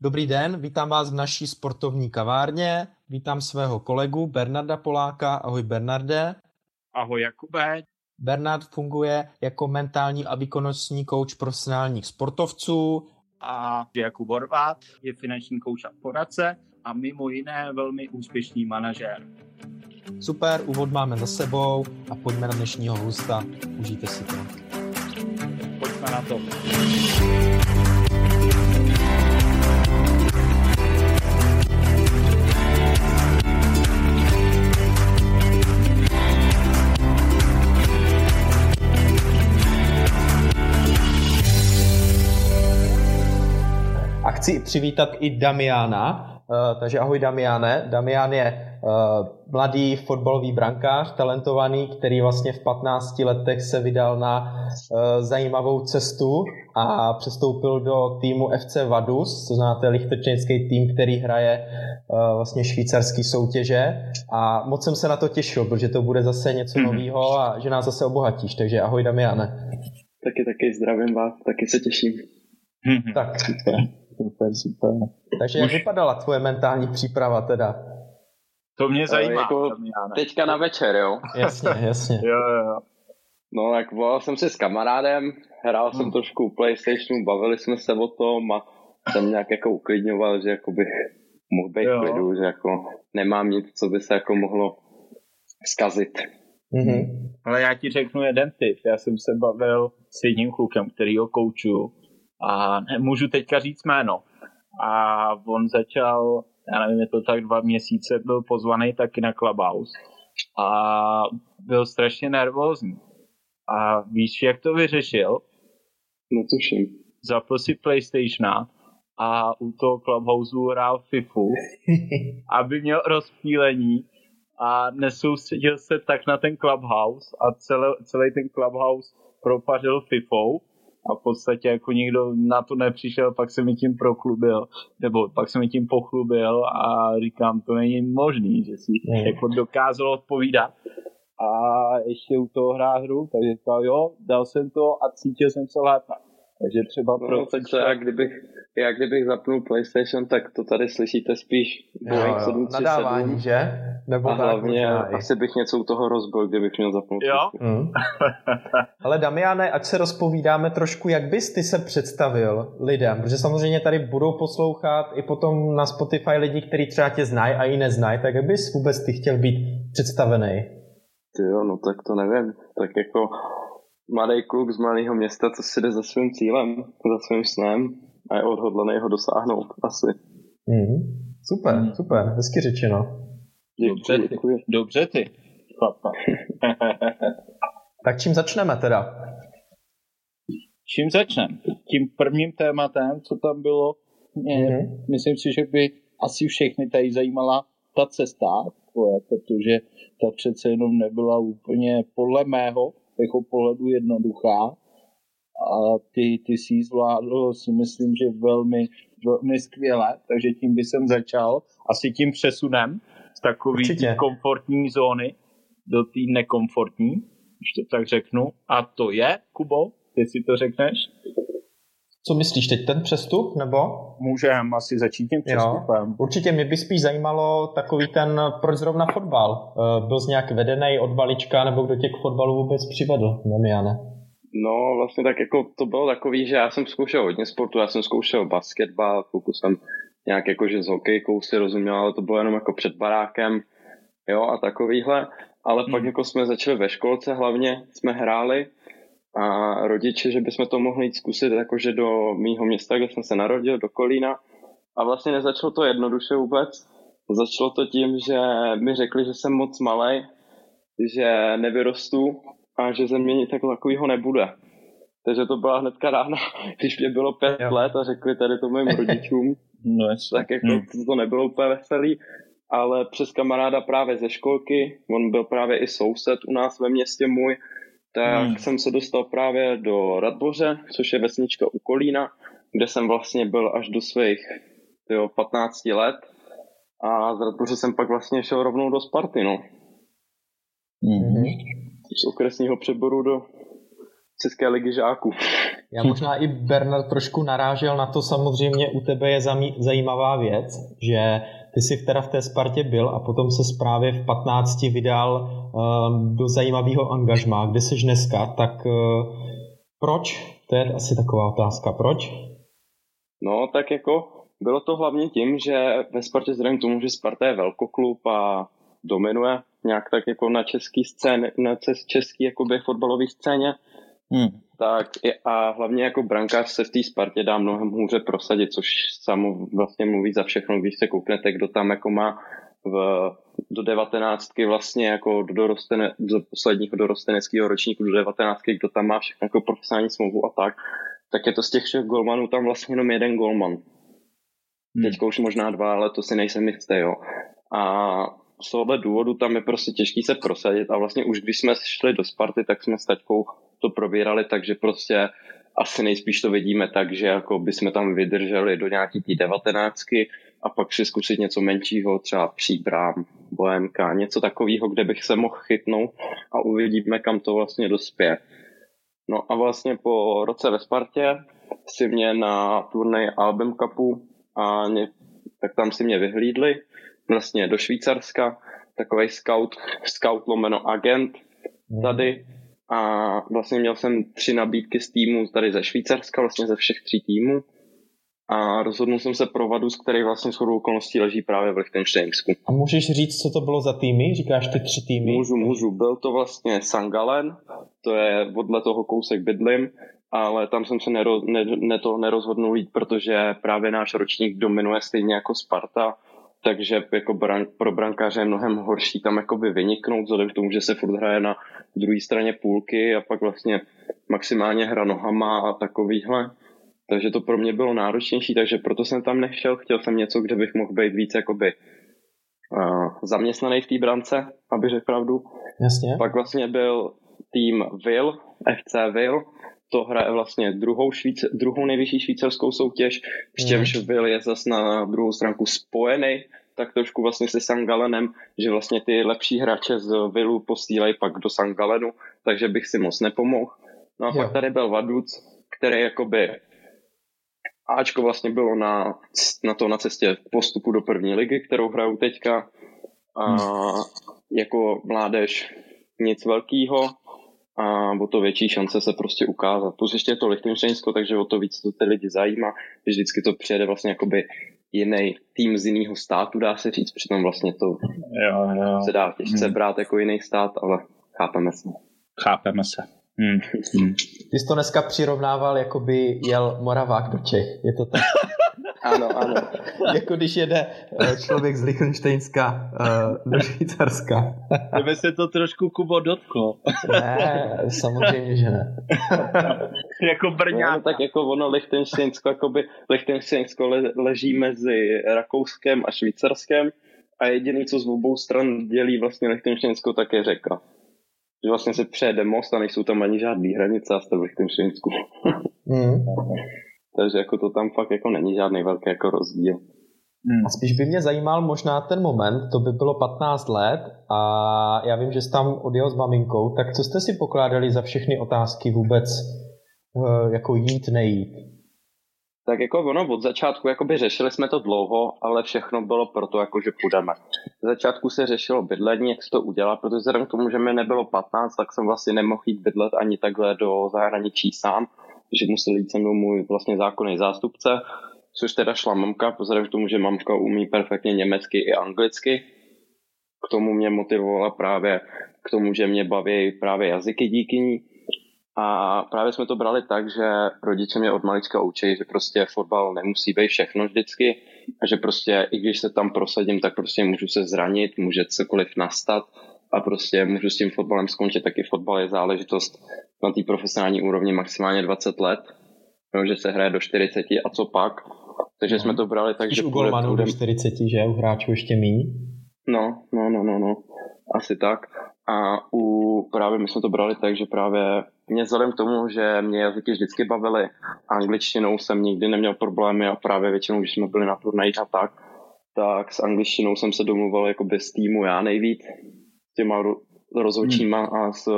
Dobrý den, vítám vás v naší sportovní kavárně. Vítám svého kolegu Bernarda Poláka. Ahoj Bernarde. Ahoj Jakube. Bernard funguje jako mentální a výkonnostní kouč profesionálních sportovců. A Jakub Horvát je finanční kouč a poradce a mimo jiné velmi úspěšný manažér. Super, úvod máme za sebou a pojďme na dnešního hosta. Užijte si to. Pojďme na to. Chci přivítat i Damiana, Uh, takže ahoj Damiane. Damian je uh, mladý fotbalový brankář, talentovaný, který vlastně v 15 letech se vydal na uh, zajímavou cestu a přestoupil do týmu FC Vadus, to znáte lichtenštejnský tým, který hraje vlastně švýcarský soutěže a moc jsem se na to těšil, protože to bude zase něco mhm. nového a že nás zase obohatíš, takže ahoj Damiane. Taky, taky zdravím vás, taky se těším. tak, super. Super, super. Takže jak vypadala tvoje mentální příprava teda? To mě zajímá. Jako teďka na večer, jo? Jasně, jasně. jo, jo. No, tak volal jsem si s kamarádem, hrál hmm. jsem trošku PlayStationu, bavili jsme se o tom a jsem nějak jako uklidňoval, že jako bych mohl být v klidu, že jako nemám nic, co by se jako mohlo zkazit. Mm-hmm. Ale já ti řeknu jeden tip. Já jsem se bavil s jedním klukem, který ho koučuju a můžu teďka říct jméno. A on začal, já nevím, je to tak dva měsíce, byl pozvaný taky na Clubhouse a byl strašně nervózní. A víš, jak to vyřešil? Netuším. Zapl si PlayStationa a u toho Clubhouse hrál FIFU, aby měl rozpílení a nesoustředil se tak na ten Clubhouse a celý, celý ten Clubhouse propařil FIFou a v podstatě jako nikdo na to nepřišel, pak se mi tím proklubil, nebo pak se mi tím pochlubil a říkám, to není možný, že si mm. jako dokázal odpovídat a ještě u toho hrát hru, takže říkal, jo, dal jsem to a cítil jsem se lépe. Takže třeba no, pro... tak to já kdybych, já kdybych zapnul PlayStation, tak to tady slyšíte spíš Boeing 737. Nadávání, že? Nebo a hlavně asi bych něco u toho rozbil, kdybych měl zapnout. Jo? Mm. Ale Damiane, ať se rozpovídáme trošku, jak bys ty se představil lidem, protože samozřejmě tady budou poslouchat i potom na Spotify lidi, kteří třeba tě znají a i neznají, tak jak bys vůbec ty chtěl být představený? Ty jo, no tak to nevím. Tak jako mladý kluk z malého města, co si jde za svým cílem, za svým snem a je odhodlaný ho dosáhnout asi. Mm, super, mm. super, hezky řečeno. Dobře ty, děkuji. dobře ty. tak čím začneme teda? Čím začneme? Tím prvním tématem, co tam bylo, mm-hmm. myslím si, že by asi všechny tady zajímala ta cesta, protože ta přece jenom nebyla úplně podle mého jako pohledu jednoduchá a ty, ty si zvládl si myslím, že velmi, velmi skvěle, takže tím by jsem začal asi tím přesunem z takové komfortní zóny do té nekomfortní, když to tak řeknu. A to je, Kubo, ty si to řekneš? Co myslíš teď, ten přestup, nebo? Můžeme asi začít tím přestupem. Jo. Určitě mě by spíš zajímalo takový ten, proč zrovna fotbal. Eh, byl jsi nějak vedený od balička, nebo kdo tě k fotbalu vůbec přivedl, Damiane? No, vlastně tak jako to bylo takový, že já jsem zkoušel hodně sportu, já jsem zkoušel basketbal, chvilku jsem nějak jako, že s hokejkou si rozuměl, ale to bylo jenom jako před barákem, jo, a takovýhle. Ale hmm. pak jako jsme začali ve školce hlavně, jsme hráli a rodiče, že bychom to mohli jít zkusit jakože do mýho města, kde jsem se narodil, do Kolína. A vlastně nezačalo to jednoduše vůbec. Začalo to tím, že mi řekli, že jsem moc malý, že nevyrostu a že ze mě nic takového nebude. Takže to byla hnedka rána, když mě bylo pět jo. let a řekli tady to mým rodičům. no, tak jako hmm. to nebylo úplně veselý, ale přes kamaráda právě ze školky, on byl právě i soused u nás ve městě můj, tak hmm. jsem se dostal právě do Radboře, což je vesnička u Kolína, kde jsem vlastně byl až do svých tyjo, 15 let a z Radboře jsem pak vlastně šel rovnou do Sparty, no. Mm-hmm. Z okresního přeboru do České ligy žáků. Já možná i Bernard trošku narážel na to, samozřejmě u tebe je zajímavá věc, že ty jsi teda v té Spartě byl a potom se právě v 15 vydal um, do zajímavého angažmá. Kde jsi dneska? Tak uh, proč? To je asi taková otázka. Proč? No, tak jako bylo to hlavně tím, že ve Spartě vzhledem tomu, že Sparta je velkoklub a dominuje nějak tak jako na český scéně, na český jakoby fotbalový scéně, hmm. Tak a hlavně jako brankář se v té Spartě dá mnohem hůře prosadit, což samo vlastně mluví za všechno, když se kouknete, kdo tam jako má v, do devatenáctky vlastně jako do, dorostene, do posledního dorosteneckého ročníku do devatenáctky, kdo tam má všechno jako profesionální smlouvu a tak, tak je to z těch všech golmanů tam vlastně jenom jeden golman. Hmm. Teďka už možná dva, ale to si nejsem jistý, jo. A z tohohle důvodu tam je prostě těžký se prosadit a vlastně už když jsme šli do Sparty, tak jsme s taťkou to probírali, takže prostě asi nejspíš to vidíme tak, že jako by jsme tam vydrželi do nějaký té devatenáctky a pak si zkusit něco menšího, třeba příbrám, bohémka, něco takového, kde bych se mohl chytnout a uvidíme, kam to vlastně dospěje. No a vlastně po roce ve Spartě si mě na turnej Album Cupu a mě, tak tam si mě vyhlídli vlastně do Švýcarska, takový scout, scout lomeno agent mhm. tady a vlastně měl jsem tři nabídky z týmu tady ze Švýcarska, vlastně ze všech tří týmů a rozhodnul jsem se pro Vadus, který vlastně s okolností leží právě v Lichtensteinsku. A můžeš říct, co to bylo za týmy? Říkáš ty tři týmy? Můžu, můžu. Byl to vlastně Sangalen, to je odle toho kousek bydlim, ale tam jsem se nero, ne, ne to nerozhodnul jít, protože právě náš ročník dominuje stejně jako Sparta, takže jako bran, pro brankáře je mnohem horší tam jakoby vyniknout, vzhledem k tomu, že se furt hraje na druhé straně půlky a pak vlastně maximálně hra nohama a takovýhle. Takže to pro mě bylo náročnější, takže proto jsem tam nešel. Chtěl jsem něco, kde bych mohl být víc jakoby uh, zaměstnaný v té brance, aby řekl pravdu. Jasně. Pak vlastně byl tým Will, FC Will, to hraje vlastně druhou, švíce, druhou nejvyšší švýcarskou soutěž, přičemž mm. Will je zase na druhou stránku spojený, tak trošku vlastně se Sangalenem, že vlastně ty lepší hráče z Villu posílají pak do Sangalenu, takže bych si moc nepomohl. No a jo. pak tady byl Vaduc, který jakoby Ačko vlastně bylo na, na to na cestě postupu do první ligy, kterou hrajou teďka. A hmm. jako mládež nic velkého a o to větší šance se prostě ukázat. Plus ještě je to Lichtensteinsko, takže o to víc to ty lidi zajímá, že vždycky to přijede vlastně jakoby jiný tým z jiného státu, dá se říct, přitom vlastně to jo, jo. se dá těžce hmm. brát jako jiný stát, ale chápeme se. Chápeme se. Hmm. Hmm. Ty jsi to dneska přirovnával, jako by jel Moravák do Čech. Je to tak? ano, ano. jako když jede eh, člověk z Lichtensteinska uh, do Švýcarska. Kdyby se to trošku Kubo dotklo. ne, samozřejmě, že ne. jako Brňák. No, tak jako ono Lichtensteinsko, jakoby Lichtensteinsko le, leží mezi Rakouskem a Švýcarskem a jediný, co z obou stran dělí vlastně Lichtensteinsko, tak je řeka že vlastně se přejede most a nejsou tam ani žádný hranice a jste v Lichtensteinsku. mm. Takže jako to tam fakt jako není žádný velký jako rozdíl. Hmm. A spíš by mě zajímal možná ten moment, to by bylo 15 let a já vím, že jsi tam odjel s maminkou, tak co jste si pokládali za všechny otázky vůbec eh, jako jít, nejít? tak jako ono od začátku jakoby řešili jsme to dlouho, ale všechno bylo proto, jako že půjdeme. Z začátku se řešilo bydlení, jak se to udělá, protože vzhledem k tomu, že mi nebylo 15, tak jsem vlastně nemohl jít bydlet ani takhle do zahraničí sám, že musel jít se mnou můj vlastně zákonný zástupce, což teda šla mamka, vzhledem k tomu, že mamka umí perfektně německy i anglicky. K tomu mě motivovala právě k tomu, že mě baví právě jazyky díky ní a právě jsme to brali tak, že rodiče mě od malička učí, že prostě fotbal nemusí být všechno vždycky a že prostě i když se tam prosadím, tak prostě můžu se zranit, může cokoliv nastat a prostě můžu s tím fotbalem skončit. Taky fotbal je záležitost na té profesionální úrovni maximálně 20 let, no, že se hraje do 40 a co pak. Takže jsme to brali tak, Spíš že... u golmanů do 40, že? U hráčů ještě míň? No, no, no, no, no. Asi tak. A u, právě my jsme to brali tak, že právě mě vzhledem k tomu, že mě jazyky vždycky bavily, angličtinou jsem nikdy neměl problémy a právě většinou, když jsme byli na turnajích a tak, tak s angličtinou jsem se domluval jako bez týmu já nejvíc, s těma rozhodčíma hmm. a s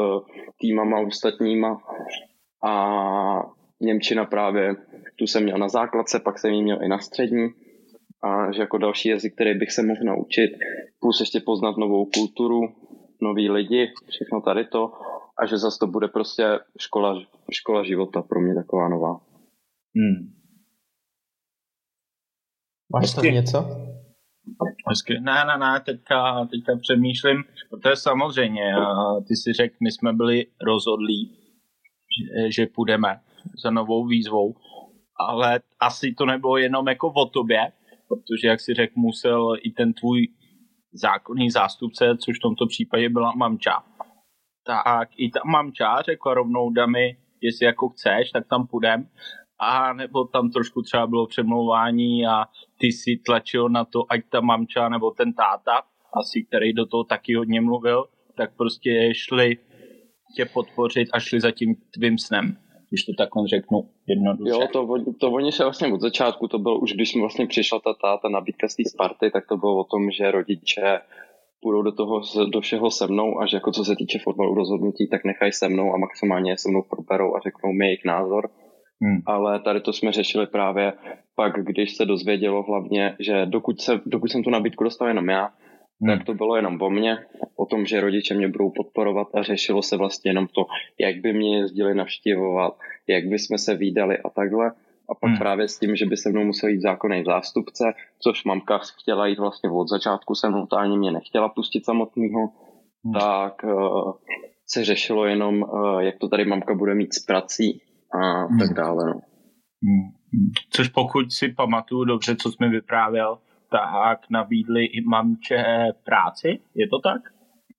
týmama ostatníma. A Němčina právě, tu jsem měl na základce, pak jsem ji měl i na střední a že jako další jazyk, který bych se mohl naučit, plus ještě poznat novou kulturu, noví lidi, všechno tady to a že zase to bude prostě škola, škola života pro mě taková nová. Hmm. Máš tam něco? Hezky. Ne, ne, ne, teďka, teďka přemýšlím, to je samozřejmě, ty si řekl, my jsme byli rozhodlí, že, že půjdeme za novou výzvou, ale asi to nebylo jenom jako o tobě, protože, jak si řekl, musel i ten tvůj zákonný zástupce, což v tomto případě byla mamča. Tak i ta mamča řekla rovnou Dami, jestli jako chceš, tak tam půjdem. A nebo tam trošku třeba bylo přemlouvání a ty si tlačil na to, ať ta mamča nebo ten táta, asi který do toho taky hodně mluvil, tak prostě šli tě podpořit a šli za tím tvým snem když to takhle řeknu jednoduše. Jo, to, to oni se vlastně od začátku, to bylo už když vlastně přišla ta, ta, ta nabídka z té Sparty, tak to bylo o tom, že rodiče půjdou do toho, do všeho se mnou a že jako co se týče fotbalu rozhodnutí, tak nechají se mnou a maximálně se mnou proberou a řeknou mi jejich názor. Hmm. Ale tady to jsme řešili právě pak, když se dozvědělo hlavně, že dokud, se, dokud jsem tu nabídku dostal jenom já, hmm. tak to bylo jenom o mně, o tom, že rodiče mě budou podporovat a řešilo se vlastně jenom to, jak by mě jezdili navštěvovat, jak by jsme se výdali a takhle. A pak hmm. právě s tím, že by se mnou musel jít zákonný zástupce, což mamka chtěla jít vlastně od začátku, se mnou ani mě nechtěla pustit samotného, hmm. tak uh, se řešilo jenom, uh, jak to tady mamka bude mít s prací a hmm. tak dále. No. Hmm. Což pokud si pamatuju dobře, co jsi mi vyprávěl, tak nabídli i mamče práci, je to tak?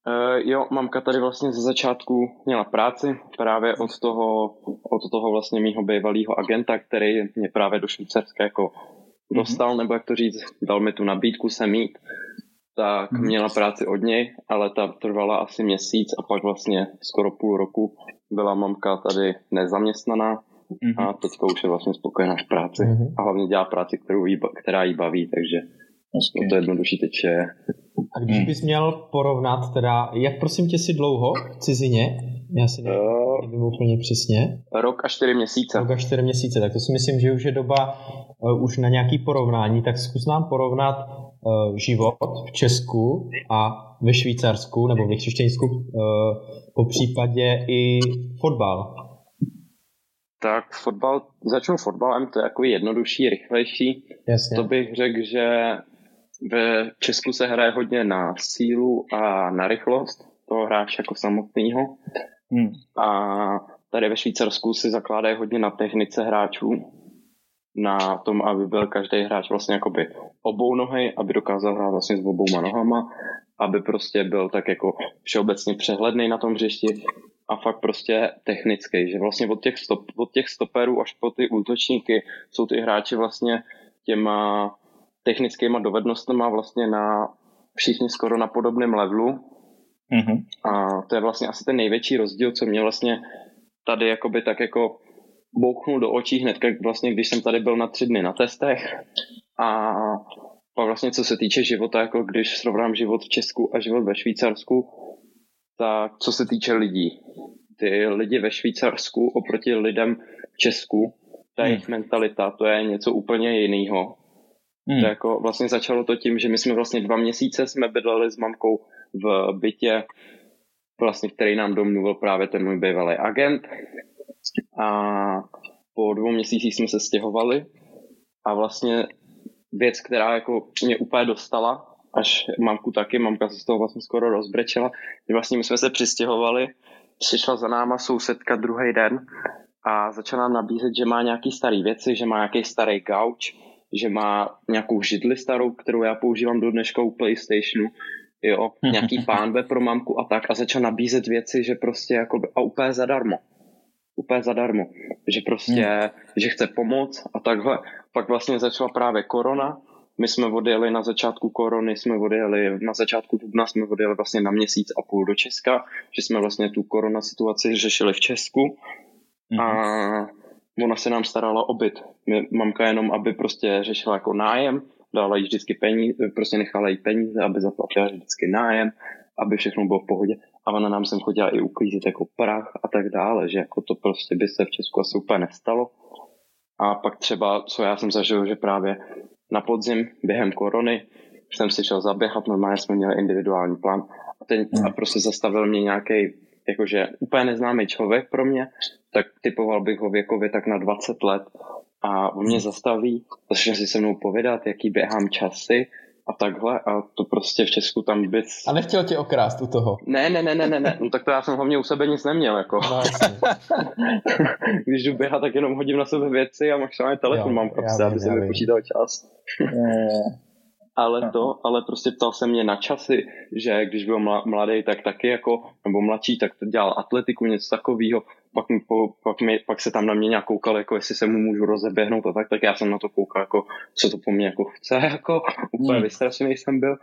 Uh, jo, mamka tady vlastně ze začátku měla práci právě od toho, od toho vlastně mýho bývalého agenta, který mě právě do Švýcarska jako mm-hmm. dostal, nebo jak to říct, dal mi tu nabídku se mít, tak mm-hmm. měla práci od něj, ale ta trvala asi měsíc a pak vlastně skoro půl roku byla mamka tady nezaměstnaná mm-hmm. a teďka už je vlastně spokojená v práci mm-hmm. a hlavně dělá práci, kterou jí, která jí baví, takže Vlastně to jednodušší teď je. A když hmm. bys měl porovnat teda, jak prosím tě si dlouho v cizině? Já si uh, nevím úplně přesně. Rok a čtyři měsíce. Rok a čtyři měsíce, tak to si myslím, že už je doba uh, už na nějaký porovnání, tak zkus nám porovnat uh, život v Česku a ve Švýcarsku nebo ve Křišťansku, uh, po případě i fotbal. Tak fotbal, začnu fotbalem, to je jako jednodušší, rychlejší. Jasně. To bych řekl, že ve Česku se hraje hodně na sílu a na rychlost toho hráče jako samotného. Hmm. A tady ve Švýcarsku si zakládají hodně na technice hráčů, na tom, aby byl každý hráč vlastně jakoby obou nohy, aby dokázal hrát vlastně s obouma nohama, aby prostě byl tak jako všeobecně přehledný na tom hřišti a fakt prostě technický, že vlastně od těch, stop, od těch stoperů až po ty útočníky jsou ty hráči vlastně těma technickýma dovednostmi vlastně na všichni skoro na podobném levelu. Mm-hmm. A to je vlastně asi ten největší rozdíl, co mě vlastně tady jakoby tak jako bouchnul do očí hned, vlastně, když jsem tady byl na tři dny na testech. A pak vlastně co se týče života, jako když srovnám život v Česku a život ve Švýcarsku, tak co se týče lidí, ty lidi ve Švýcarsku oproti lidem v Česku, ta hmm. jejich mentalita, to je něco úplně jiného. Hmm. To jako vlastně začalo to tím, že my jsme vlastně dva měsíce jsme bydleli s mamkou v bytě, vlastně, který nám domluvil právě ten můj bývalý agent. A po dvou měsících jsme se stěhovali a vlastně věc, která jako mě úplně dostala, až mamku taky, mamka se z toho vlastně skoro rozbrečela, že vlastně my jsme se přistěhovali, přišla za náma sousedka druhý den a začala nám nabízet, že má nějaký starý věci, že má nějaký starý gauč, že má nějakou židli starou, kterou já používám do dneška u PlayStationu, jo, nějaký pánve pro mamku a tak a začal nabízet věci, že prostě jako a úplně zadarmo. Úplně zadarmo. Že prostě, hmm. že chce pomoct a takhle. Pak vlastně začala právě korona, my jsme odjeli na začátku korony, jsme odjeli, na začátku dubna jsme odjeli vlastně na měsíc a půl do Česka, že jsme vlastně tu korona situaci řešili v Česku. Mm-hmm. A ona se nám starala o byt. Mamka jenom, aby prostě řešila jako nájem, dala jí vždycky peníze, prostě nechala jí peníze, aby zaplatila vždycky nájem, aby všechno bylo v pohodě. A ona nám sem chodila i uklízet jako prach a tak dále, že jako to prostě by se v Česku asi úplně nestalo. A pak třeba, co já jsem zažil, že právě na podzim během korony jsem si šel zaběhat, normálně jsme měli individuální plán a, ten, hmm. a prostě zastavil mě nějaký jakože úplně neznámý člověk pro mě, tak typoval bych ho věkově tak na 20 let a on mě hmm. zastaví, začne si se mnou povědat, jaký běhám časy a takhle a to prostě v Česku tam bys... A nechtěl tě okrást u toho? Ne, ne, ne, ne, ne, ne. no tak to já jsem hlavně u sebe nic neměl, jako. No, Když jdu běhat, tak jenom hodím na sebe věci a maximálně telefon jo, mám prostě, aby se mi počítal čas. ale to, ale prostě ptal se mě na časy, že když byl mladý, tak taky jako, nebo mladší, tak to dělal atletiku, něco takového, pak, pak, mi, pak se tam na mě nějak koukal, jako jestli se mu můžu rozeběhnout a tak, tak já jsem na to koukal, jako co to po mně jako chce, jako úplně hmm. vystrašený jsem byl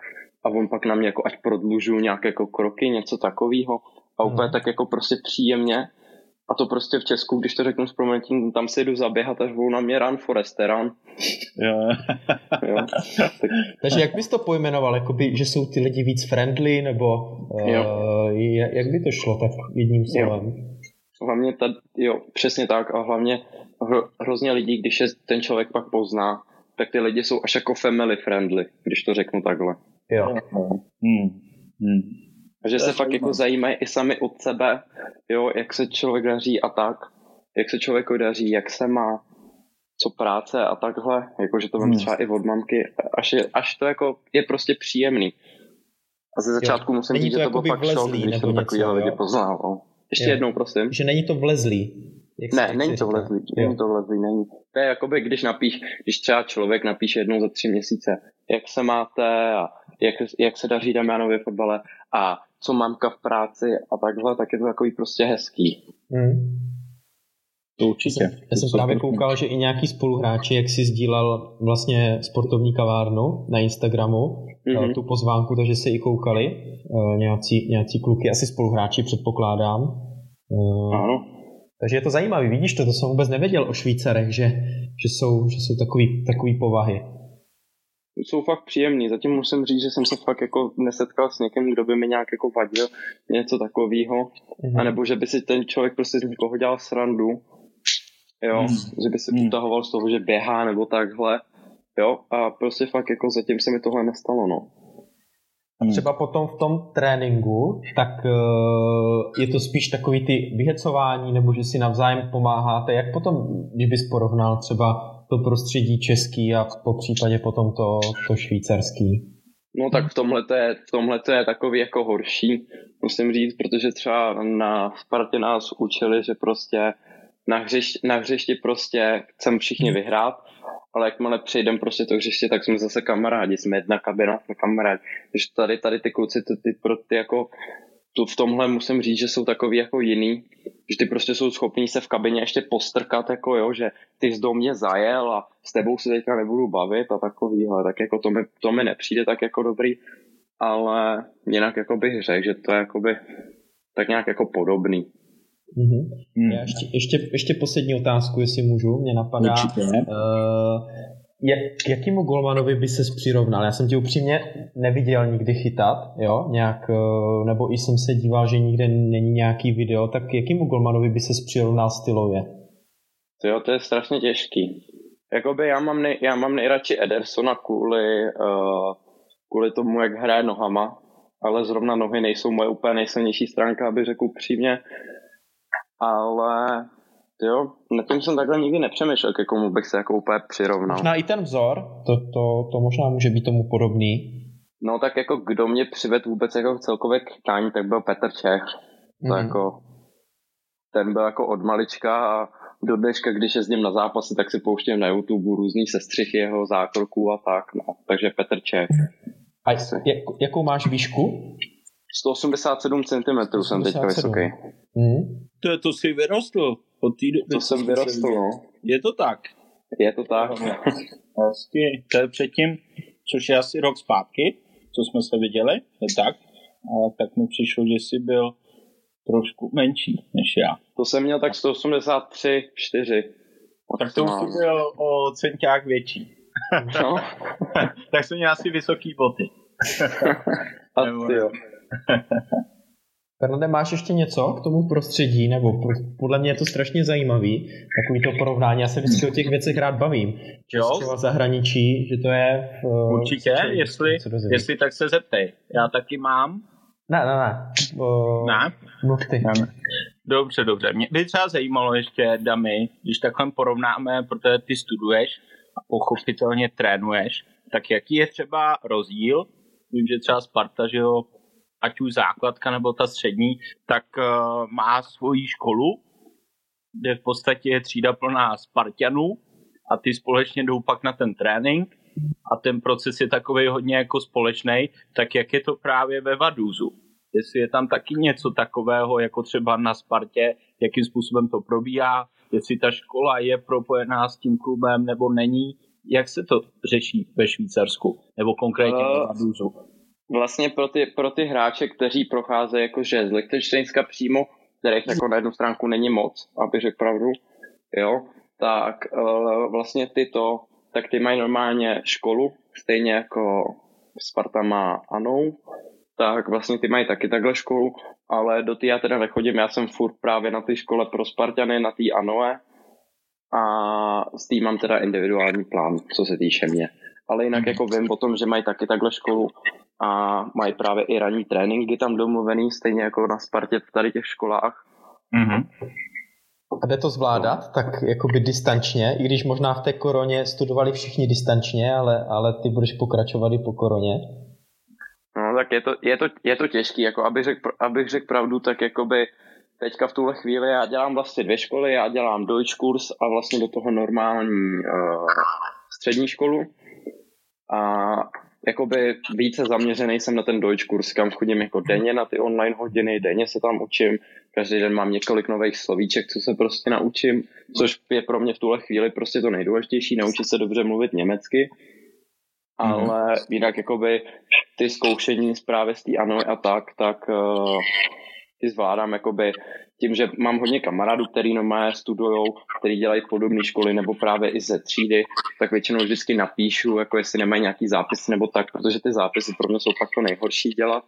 a on pak na mě jako ať prodlužu nějaké jako kroky, něco takového a úplně hmm. tak jako prostě příjemně a to prostě v Česku, když to řeknu s proměnitím, tam si jdu zaběhat, až budou na mě run forest run. Jo. jo. Tak... Takže jak bys to pojmenoval? Jakoby, že jsou ty lidi víc friendly, nebo jo. Uh, jak by to šlo tak jedním slovem? Jo. Hlavně tady, jo, přesně tak a hlavně hro, hrozně lidí, když je ten člověk pak pozná, tak ty lidi jsou až jako family friendly, když to řeknu takhle. Jo. Hmm. Hmm. Že se fakt jako zajímají i sami od sebe, jo, jak se člověk daří a tak, jak se člověku daří, jak se má, co práce a takhle, jakože to mám hmm. třeba i od mamky, až, je, až to jako je prostě příjemný. A ze začátku jo. musím říct, že to byl fakt šok, když jsem takovýhle lidi poznal. Ještě jo. jednou, prosím. Že není to vlezlý. Jak ne, není to vlezlý, není to vlezlý, není. To je jakoby, když napíš, když třeba člověk napíše jednou za tři měsíce, jak se máte a jak, jak se daří Damianovi fotbale a co mamka v práci a takhle, tak je to takový prostě hezký. Hmm. To určitě. Já jsem, já jsem právě koukal, že i nějaký spoluhráči, jak si sdílel vlastně sportovní kavárnu na Instagramu, mm-hmm. tu pozvánku, takže se i koukali eh, nějací, nějací kluky, asi spoluhráči předpokládám. Eh, ano. Takže je to zajímavé, vidíš to, to jsem vůbec nevěděl o Švýcarech, že, že jsou, že jsou takový, takový povahy jsou fakt příjemný. Zatím musím říct, že jsem se fakt jako nesetkal s někým, kdo by mi nějak jako vadil, něco takového. Mm-hmm. A nebo že by si ten člověk prostě z někoho dělal srandu. Jo, mm. že by se mm. utahoval z toho, že běhá nebo takhle. Jo, a prostě fakt jako zatím se mi tohle nestalo, no. A třeba potom v tom tréninku, tak uh, je to spíš takový ty vyhecování, nebo že si navzájem pomáháte. Jak potom, když bys porovnal třeba to prostředí český a po případě potom to, to švýcarský? No tak v tomhle, to je, v tomhle to je takový jako horší, musím říct, protože třeba na Spartě nás učili, že prostě na hřišti, na hřišti prostě chceme všichni vyhrát, ale jakmile přejdeme prostě to hřiště, tak jsme zase kamarádi, jsme jedna kabina, jsme kamarádi. Takže tady, tady ty kluci, ty, ty, ty, ty jako tu v tomhle musím říct, že jsou takový jako jiný, že ty prostě jsou schopní se v kabině ještě postrkat, jako jo, že ty z do mě zajel a s tebou se teďka nebudu bavit a takovýhle, tak jako to mi, to mi nepřijde tak jako dobrý, ale jinak jako bych řekl, že to je jakoby tak nějak jako podobný. Mm-hmm. Mm. Já ještě, ještě, ještě poslední otázku, jestli můžu, mě napadá. Určitě. Uh, jak, k jakému golmanovi by se přirovnal? Já jsem tě upřímně neviděl nikdy chytat, jo, nějak, eh, nebo i jsem se díval, že nikde není nějaký video, tak k jakému golmanovi by se přirovnal stylově? To jo, to je strašně těžký. Jakoby já mám, nej, já mám nejradši Edersona kvůli, uh, kvůli tomu, jak hraje nohama, ale zrovna nohy nejsou moje úplně nejsilnější stránka, aby řekl přímě. Ale Jo, na tím jsem takhle nikdy nepřemýšlel, ke komu bych se jako úplně přirovnal. Možná i ten vzor, to, to, to možná může být tomu podobný. No tak jako kdo mě přived vůbec jako celkově k chytání, tak byl Petr Čech. Mm. To mhm. jako, ten byl jako od malička a do dneška, když jezdím na zápasy, tak si pouštím na YouTube různý sestřichy jeho zákroků a tak. No. Takže Petr Čech. A jak, jakou máš výšku? 187 cm jsem teďka vysoký. Mm. To je to si vyrostl. Od té doby, to jsem vyrostl, no. Je to tak? Je to tak. Vlastně, to je předtím, což je asi rok zpátky, co jsme se viděli, je tak. A tak mi přišlo, že jsi byl trošku menší než já. To jsem měl tak 183, 4. Tak to už byl o centiák větší. No. tak jsem měl asi vysoký boty. A ty jo. Fernande, máš ještě něco k tomu prostředí, nebo podle mě je to strašně zajímavý, takový to porovnání, já se vždycky o těch věcech rád bavím. Jo. Třeba zahraničí, že to je... V, Určitě, jestli, jestli tak se zeptej. Já taky mám. Ne, ne, ne. O, ne? Mluv ty. Ne. Dobře, dobře. Mě by třeba zajímalo ještě, Dami, když takhle porovnáme, protože ty studuješ a pochopitelně trénuješ, tak jaký je třeba rozdíl? Vím, že třeba Sparta, že jo, ať už základka nebo ta střední, tak uh, má svoji školu, kde v podstatě je třída plná Spartanů a ty společně jdou pak na ten trénink a ten proces je takový hodně jako společný, tak jak je to právě ve Vaduzu? Jestli je tam taky něco takového, jako třeba na Spartě, jakým způsobem to probíhá, jestli ta škola je propojená s tím klubem nebo není, jak se to řeší ve Švýcarsku, nebo konkrétně uh, ve Vaduzu? Vlastně pro ty, pro ty hráče, kteří procházejí jakože z Lichtensteinska přímo, kterých jako na jednu stránku není moc, aby řekl pravdu, jo, tak uh, vlastně tyto, tak ty mají normálně školu, stejně jako Sparta má Anou, tak vlastně ty mají taky takhle školu, ale do té já teda nechodím, já jsem furt právě na té škole pro Spartany, na té Anoe a s tím mám teda individuální plán, co se týče mě. Ale jinak jako vím o tom, že mají taky takhle školu a mají právě i ranní tréninky tam domluvený, stejně jako na Spartě v tady těch školách. Mm-hmm. A jde to zvládat no. tak jakoby distančně, i když možná v té koroně studovali všichni distančně, ale, ale ty budeš pokračovat i po koroně? No tak je to, je to, je to těžký, jako abych řekl, abych řekl pravdu, tak jakoby teďka v tuhle chvíli já dělám vlastně dvě školy, já dělám Deutsch kurz a vlastně do toho normální uh, střední školu a jakoby více zaměřený jsem na ten Deutsch kurz, kam chodím jako denně na ty online hodiny, denně se tam učím, každý den mám několik nových slovíček, co se prostě naučím, což je pro mě v tuhle chvíli prostě to nejdůležitější, naučit se dobře mluvit německy, mm. ale jinak jakoby ty zkoušení zprávy z té ano a tak, tak uh, ty zvládám jakoby tím, že mám hodně kamarádů, který normálně studují, který dělají podobné školy nebo právě i ze třídy, tak většinou vždycky napíšu, jako jestli nemají nějaký zápis nebo tak, protože ty zápisy pro mě jsou fakt to nejhorší dělat,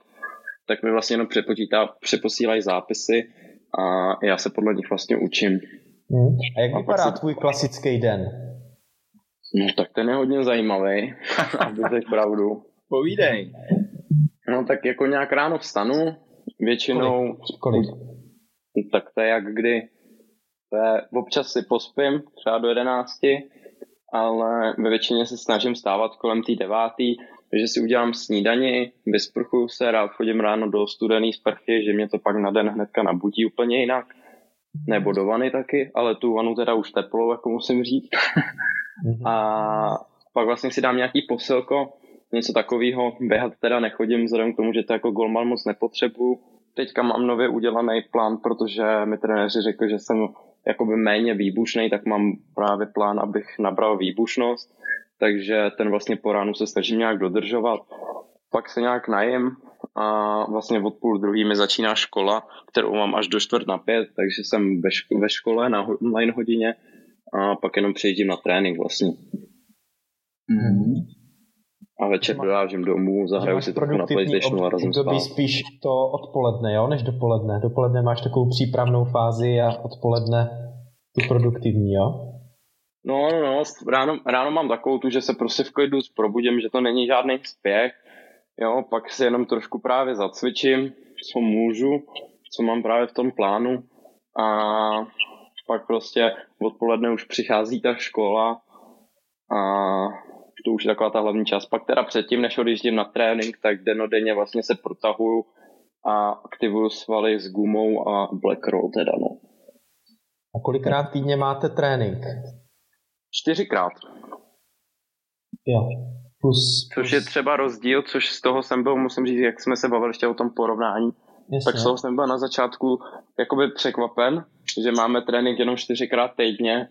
tak mi vlastně jenom přepočítá, přeposílají zápisy a já se podle nich vlastně učím. Hmm. A jak a vypadá si... tvůj klasický den? No tak ten je hodně zajímavý, aby řekl pravdu. Povídej. No tak jako nějak ráno vstanu, většinou... Kolik? Kolik? Tak to je jak kdy. To je, občas si pospím, třeba do jedenácti, ale ve většině se snažím stávat kolem té devátý, takže si udělám snídani, vysprchuju se, rád chodím ráno do studený sprchy, že mě to pak na den hnedka nabudí úplně jinak. Nebo do vany taky, ale tu vanu teda už teplou, jako musím říct. Mhm. a pak vlastně si dám nějaký posilko, něco takového. Běhat teda nechodím, vzhledem k tomu, že to jako golman moc nepotřebuju teďka mám nově udělaný plán, protože mi trenéři řekli, že jsem jakoby méně výbušný, tak mám právě plán, abych nabral výbušnost, takže ten vlastně po ránu se snažím nějak dodržovat. Pak se nějak najím a vlastně od půl druhý mi začíná škola, kterou mám až do čtvrt na pět, takže jsem ve, ško- ve škole na online hodině a pak jenom přejdím na trénink vlastně. Mm-hmm. A večer dorážím domů, zahraju si trochu na PlayStationu a razím spát. spíš to odpoledne, jo, než dopoledne. Dopoledne máš takovou přípravnou fázi a odpoledne tu produktivní, jo? No, no, no, ráno, ráno mám takovou tu, že se prostě v klidu probudím, že to není žádný spěch, jo, pak si jenom trošku právě zacvičím, co můžu, co mám právě v tom plánu a pak prostě odpoledne už přichází ta škola a to už je taková ta hlavní část. Pak teda předtím, než odjíždím na trénink, tak denodenně vlastně se protahuju a aktivuju svaly s gumou a black roll teda, no. A kolikrát týdně máte trénink? Čtyřikrát. Jo. Plus, plus... Což je třeba rozdíl, což z toho jsem byl, musím říct, jak jsme se bavili ještě o tom porovnání, Jasně. tak z toho jsem byl na začátku jakoby překvapen, že máme trénink jenom čtyřikrát týdně,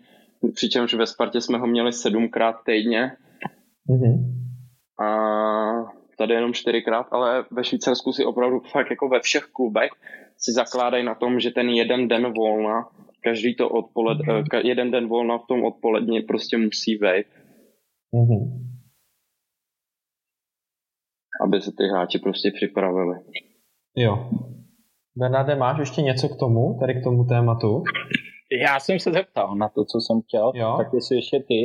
přičemž ve Spartě jsme ho měli sedmkrát týdně Mm-hmm. A tady jenom čtyřikrát, ale ve Švýcarsku si opravdu fakt jako ve všech klubech si zakládají na tom, že ten jeden den volna, každý to odpoled, mm-hmm. jeden den volna v tom odpoledni prostě musí vejít. Mm-hmm. Aby se ty hráči prostě připravili. Jo. Bernarde, máš ještě něco k tomu, tady k tomu tématu? Já jsem se zeptal na to, co jsem chtěl, jo? tak jestli ještě ty.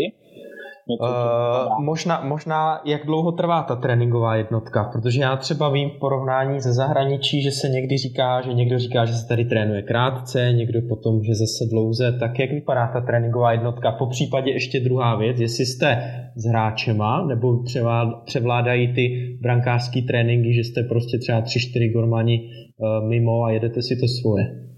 Uh, možná, možná, jak dlouho trvá ta tréninková jednotka, protože já třeba vím v porovnání ze zahraničí, že se někdy říká, že někdo říká, že se tady trénuje krátce, někdo potom, že zase dlouze, tak jak vypadá ta tréninková jednotka? Po případě ještě druhá věc, jestli jste s hráčema, nebo převládají ty brankářské tréninky, že jste prostě třeba 3-4 gormani uh, mimo a jedete si to svoje.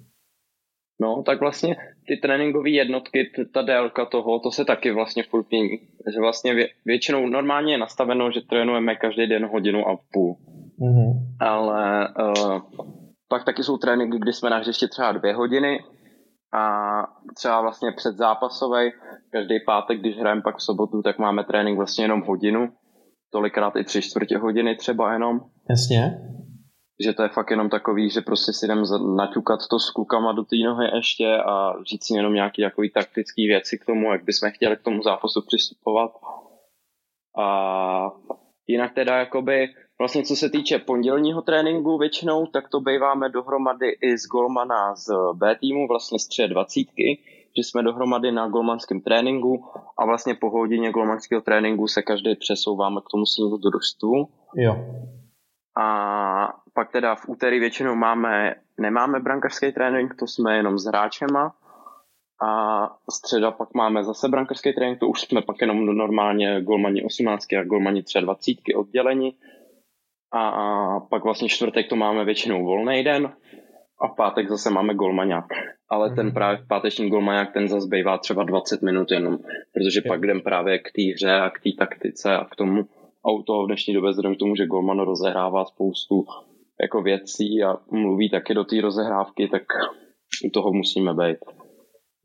No, tak vlastně ty tréninkové jednotky, ta délka toho, to se taky vlastně furt mění. Že vlastně vě, většinou normálně je nastaveno, že trénujeme každý den hodinu a půl. Mm-hmm. Ale uh, pak taky jsou tréninky, kdy jsme na hřišti třeba dvě hodiny a třeba vlastně před zápasovej, každý pátek, když hrajeme pak v sobotu, tak máme trénink vlastně jenom hodinu, tolikrát i tři čtvrtě hodiny třeba jenom. Jasně že to je fakt jenom takový, že prostě si jdem naťukat to s klukama do té nohy ještě a říct si jenom nějaký takový taktický věci k tomu, jak bychom chtěli k tomu zápasu přistupovat. A jinak teda jakoby vlastně co se týče pondělního tréninku většinou, tak to býváme dohromady i z golmana z B týmu, vlastně z 23, že jsme dohromady na golmanském tréninku a vlastně po hodině golmanského tréninku se každý přesouváme k tomu svým družstvu. Jo. A pak teda v úterý většinou máme, nemáme brankařský trénink, to jsme jenom s hráčema. A středa pak máme zase brankařský trénink, to už jsme pak jenom normálně golmani 18 a golmani 23 oddělení. A, a pak vlastně čtvrtek to máme většinou volný den a v pátek zase máme golmaňák. Ale mm-hmm. ten mhm. právě páteční golmaňák, ten zase bývá třeba 20 minut jenom, protože pak jdem právě k té hře a k té taktice a k tomu, auto v dnešní době vzhledem k tomu, že Golman rozehrává spoustu jako věcí a mluví taky do té rozehrávky, tak u toho musíme být.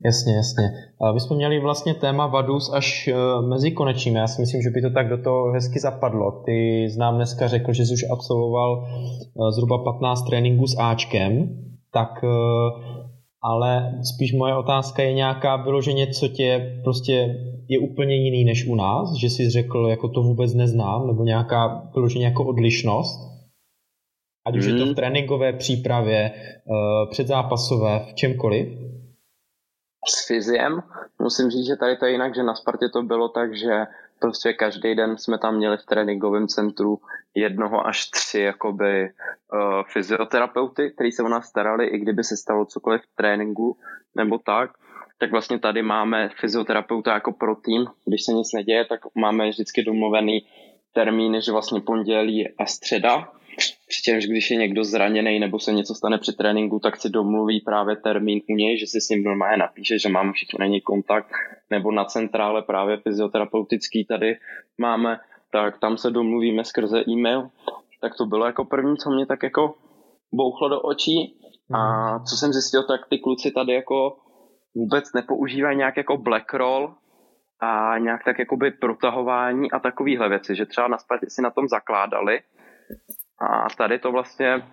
Jasně, jasně. A my jsme měli vlastně téma Vadus až e, mezi konečným. Já si myslím, že by to tak do toho hezky zapadlo. Ty znám dneska řekl, že jsi už absolvoval e, zhruba 15 tréninků s Ačkem, tak e, ale spíš moje otázka je nějaká vyloženě, co tě prostě je úplně jiný než u nás, že jsi řekl, jako to vůbec neznám, nebo nějaká vyloženě jako odlišnost? Ať už mm. je to v hmm. tréninkové přípravě, eh, předzápasové, v čemkoliv? S fyziem musím říct, že tady to je jinak, že na Spartě to bylo tak, že prostě každý den jsme tam měli v tréninkovém centru jednoho až tři jakoby uh, fyzioterapeuty, kteří se o nás starali, i kdyby se stalo cokoliv v tréninku nebo tak tak vlastně tady máme fyzioterapeuta jako pro tým. Když se nic neděje, tak máme vždycky domluvený termíny, že vlastně pondělí a středa. Přičemž když je někdo zraněný nebo se něco stane při tréninku, tak si domluví právě termín u něj, že si s ním normálně napíše, že mám všichni na něj kontakt, nebo na centrále právě fyzioterapeutický tady máme, tak tam se domluvíme skrze e-mail. Tak to bylo jako první, co mě tak jako bouchlo do očí. A co jsem zjistil, tak ty kluci tady jako vůbec nepoužívají nějak jako black roll a nějak tak jakoby protahování a takovéhle věci, že třeba na Spartě si na tom zakládali a tady to vlastně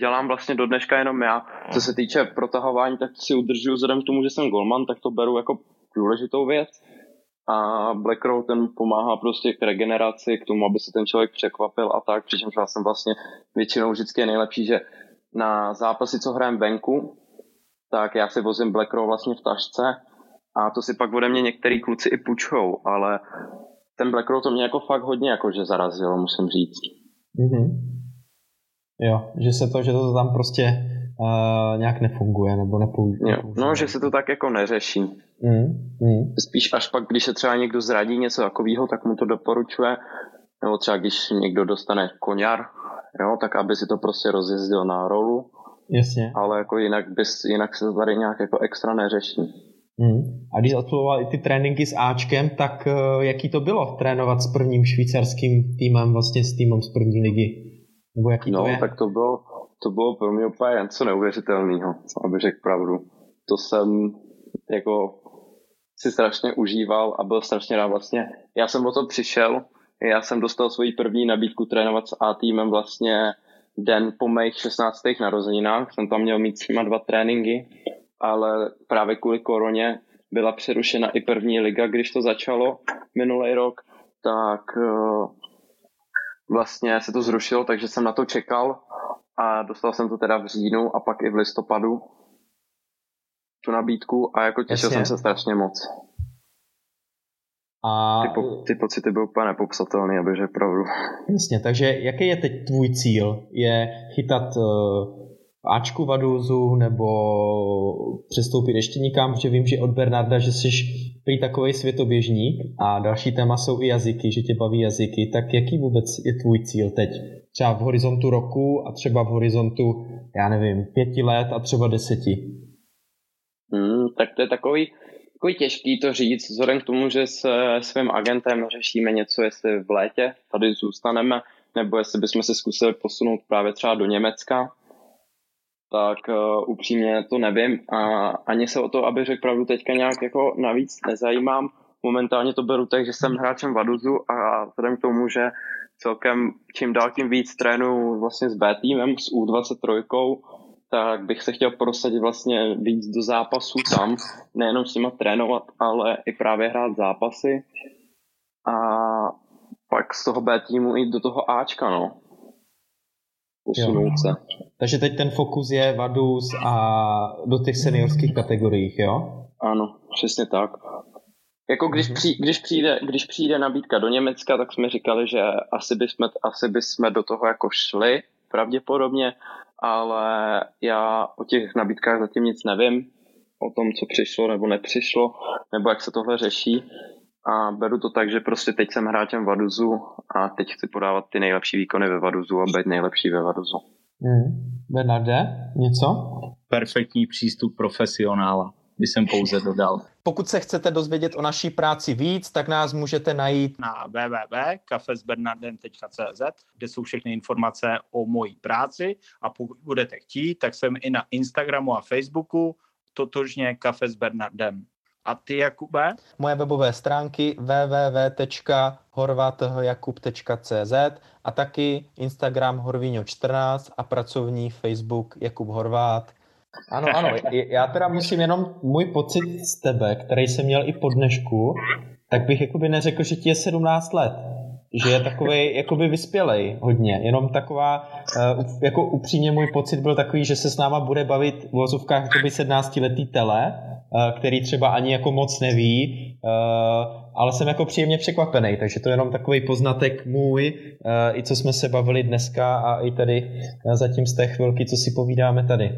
dělám vlastně do dneška jenom já. Co se týče protahování, tak si udržuju vzhledem k tomu, že jsem golman, tak to beru jako důležitou věc. A Black Roll ten pomáhá prostě k regeneraci, k tomu, aby se ten člověk překvapil a tak, přičemž já jsem vlastně většinou vždycky nejlepší, že na zápasy, co hrajem venku, tak já si vozím Blackroll vlastně v tašce a to si pak ode mě některý kluci i půjčou, ale ten Blackroll to mě jako fakt hodně jakože zarazilo, musím říct. Mm-hmm. Jo, že se to, že to tam prostě uh, nějak nefunguje nebo nepoužívá. No, že se to tak jako neřeší. Mm-hmm. Spíš až pak, když se třeba někdo zradí něco takového, tak mu to doporučuje, nebo třeba když někdo dostane koněr, jo, tak aby si to prostě rozjezdil na rolu Jasně. Ale jako jinak, bys, jinak se to tady nějak jako extra neřeší. Hmm. A když absolvoval i ty tréninky s Ačkem, tak uh, jaký to bylo trénovat s prvním švýcarským týmem, vlastně s týmem z první ligy? Nebo jaký no, to je? tak to bylo, to bylo pro mě úplně něco neuvěřitelného, aby řekl pravdu. To jsem jako si strašně užíval a byl strašně rád vlastně. Já jsem o to přišel, já jsem dostal svoji první nabídku trénovat s A týmem vlastně den po mých 16. narozeninách. Jsem tam měl mít s nima dva tréninky, ale právě kvůli koroně byla přerušena i první liga, když to začalo minulý rok, tak uh, vlastně se to zrušilo, takže jsem na to čekal a dostal jsem to teda v říjnu a pak i v listopadu tu nabídku a jako těšil Jasně. jsem se strašně moc. A... Ty, po, ty pocity byly úplně nepopsatelné, aby řekl pravdu. Jasně, takže jaký je teď tvůj cíl? Je chytat uh, Ačku Vaduzu nebo přestoupit ještě někam, protože vím, že od Bernarda, že jsi prý takový světoběžník a další téma jsou i jazyky, že tě baví jazyky, tak jaký vůbec je tvůj cíl teď? Třeba v horizontu roku a třeba v horizontu, já nevím, pěti let a třeba deseti? Hmm, tak to je takový, takový těžký to říct, vzhledem k tomu, že s svým agentem řešíme něco, jestli v létě tady zůstaneme, nebo jestli bychom se zkusili posunout právě třeba do Německa, tak uh, upřímně to nevím a ani se o to, aby řekl pravdu, teďka nějak jako navíc nezajímám. Momentálně to beru tak, že jsem hráčem Vaduzu a vzhledem k tomu, že celkem čím dál tím víc trénu vlastně s B týmem, s U23, tak bych se chtěl prosadit vlastně víc do zápasů tam, nejenom s nima trénovat, ale i právě hrát zápasy a pak z toho B týmu i do toho Ačka, no posunout se. Takže teď ten fokus je Vadus a do těch seniorských kategorií, jo? Ano, přesně tak. Jako když, mhm. při, když, přijde, když přijde nabídka do Německa, tak jsme říkali, že asi bychom, asi bychom do toho jako šli, pravděpodobně, ale já o těch nabídkách zatím nic nevím, o tom, co přišlo nebo nepřišlo, nebo jak se tohle řeší a beru to tak, že prostě teď jsem hráčem Vaduzu a teď chci podávat ty nejlepší výkony ve Vaduzu a být nejlepší ve Vaduzu. Mm. Bernarde, něco? Perfektní přístup profesionála by jsem pouze dodal. Pokud se chcete dozvědět o naší práci víc, tak nás můžete najít na www.kafesbernardem.cz, kde jsou všechny informace o mojí práci a pokud budete chtít, tak jsem i na Instagramu a Facebooku totožně Kafe s Bernardem. A ty, Jakube? Moje webové stránky www.horvatojakub.cz a taky Instagram Horvíňo14 a pracovní Facebook Jakub Horvát. Ano, ano, já teda musím jenom můj pocit z tebe, který jsem měl i po dnešku, tak bych jakoby neřekl, že ti je 17 let že je takový jakoby vyspělej hodně, jenom taková, uh, jako upřímně můj pocit byl takový, že se s náma bude bavit v vozovkách jakoby 17 letý tele, uh, který třeba ani jako moc neví, uh, ale jsem jako příjemně překvapený, takže to je jenom takový poznatek můj, i co jsme se bavili dneska a i tady zatím z té chvilky, co si povídáme tady.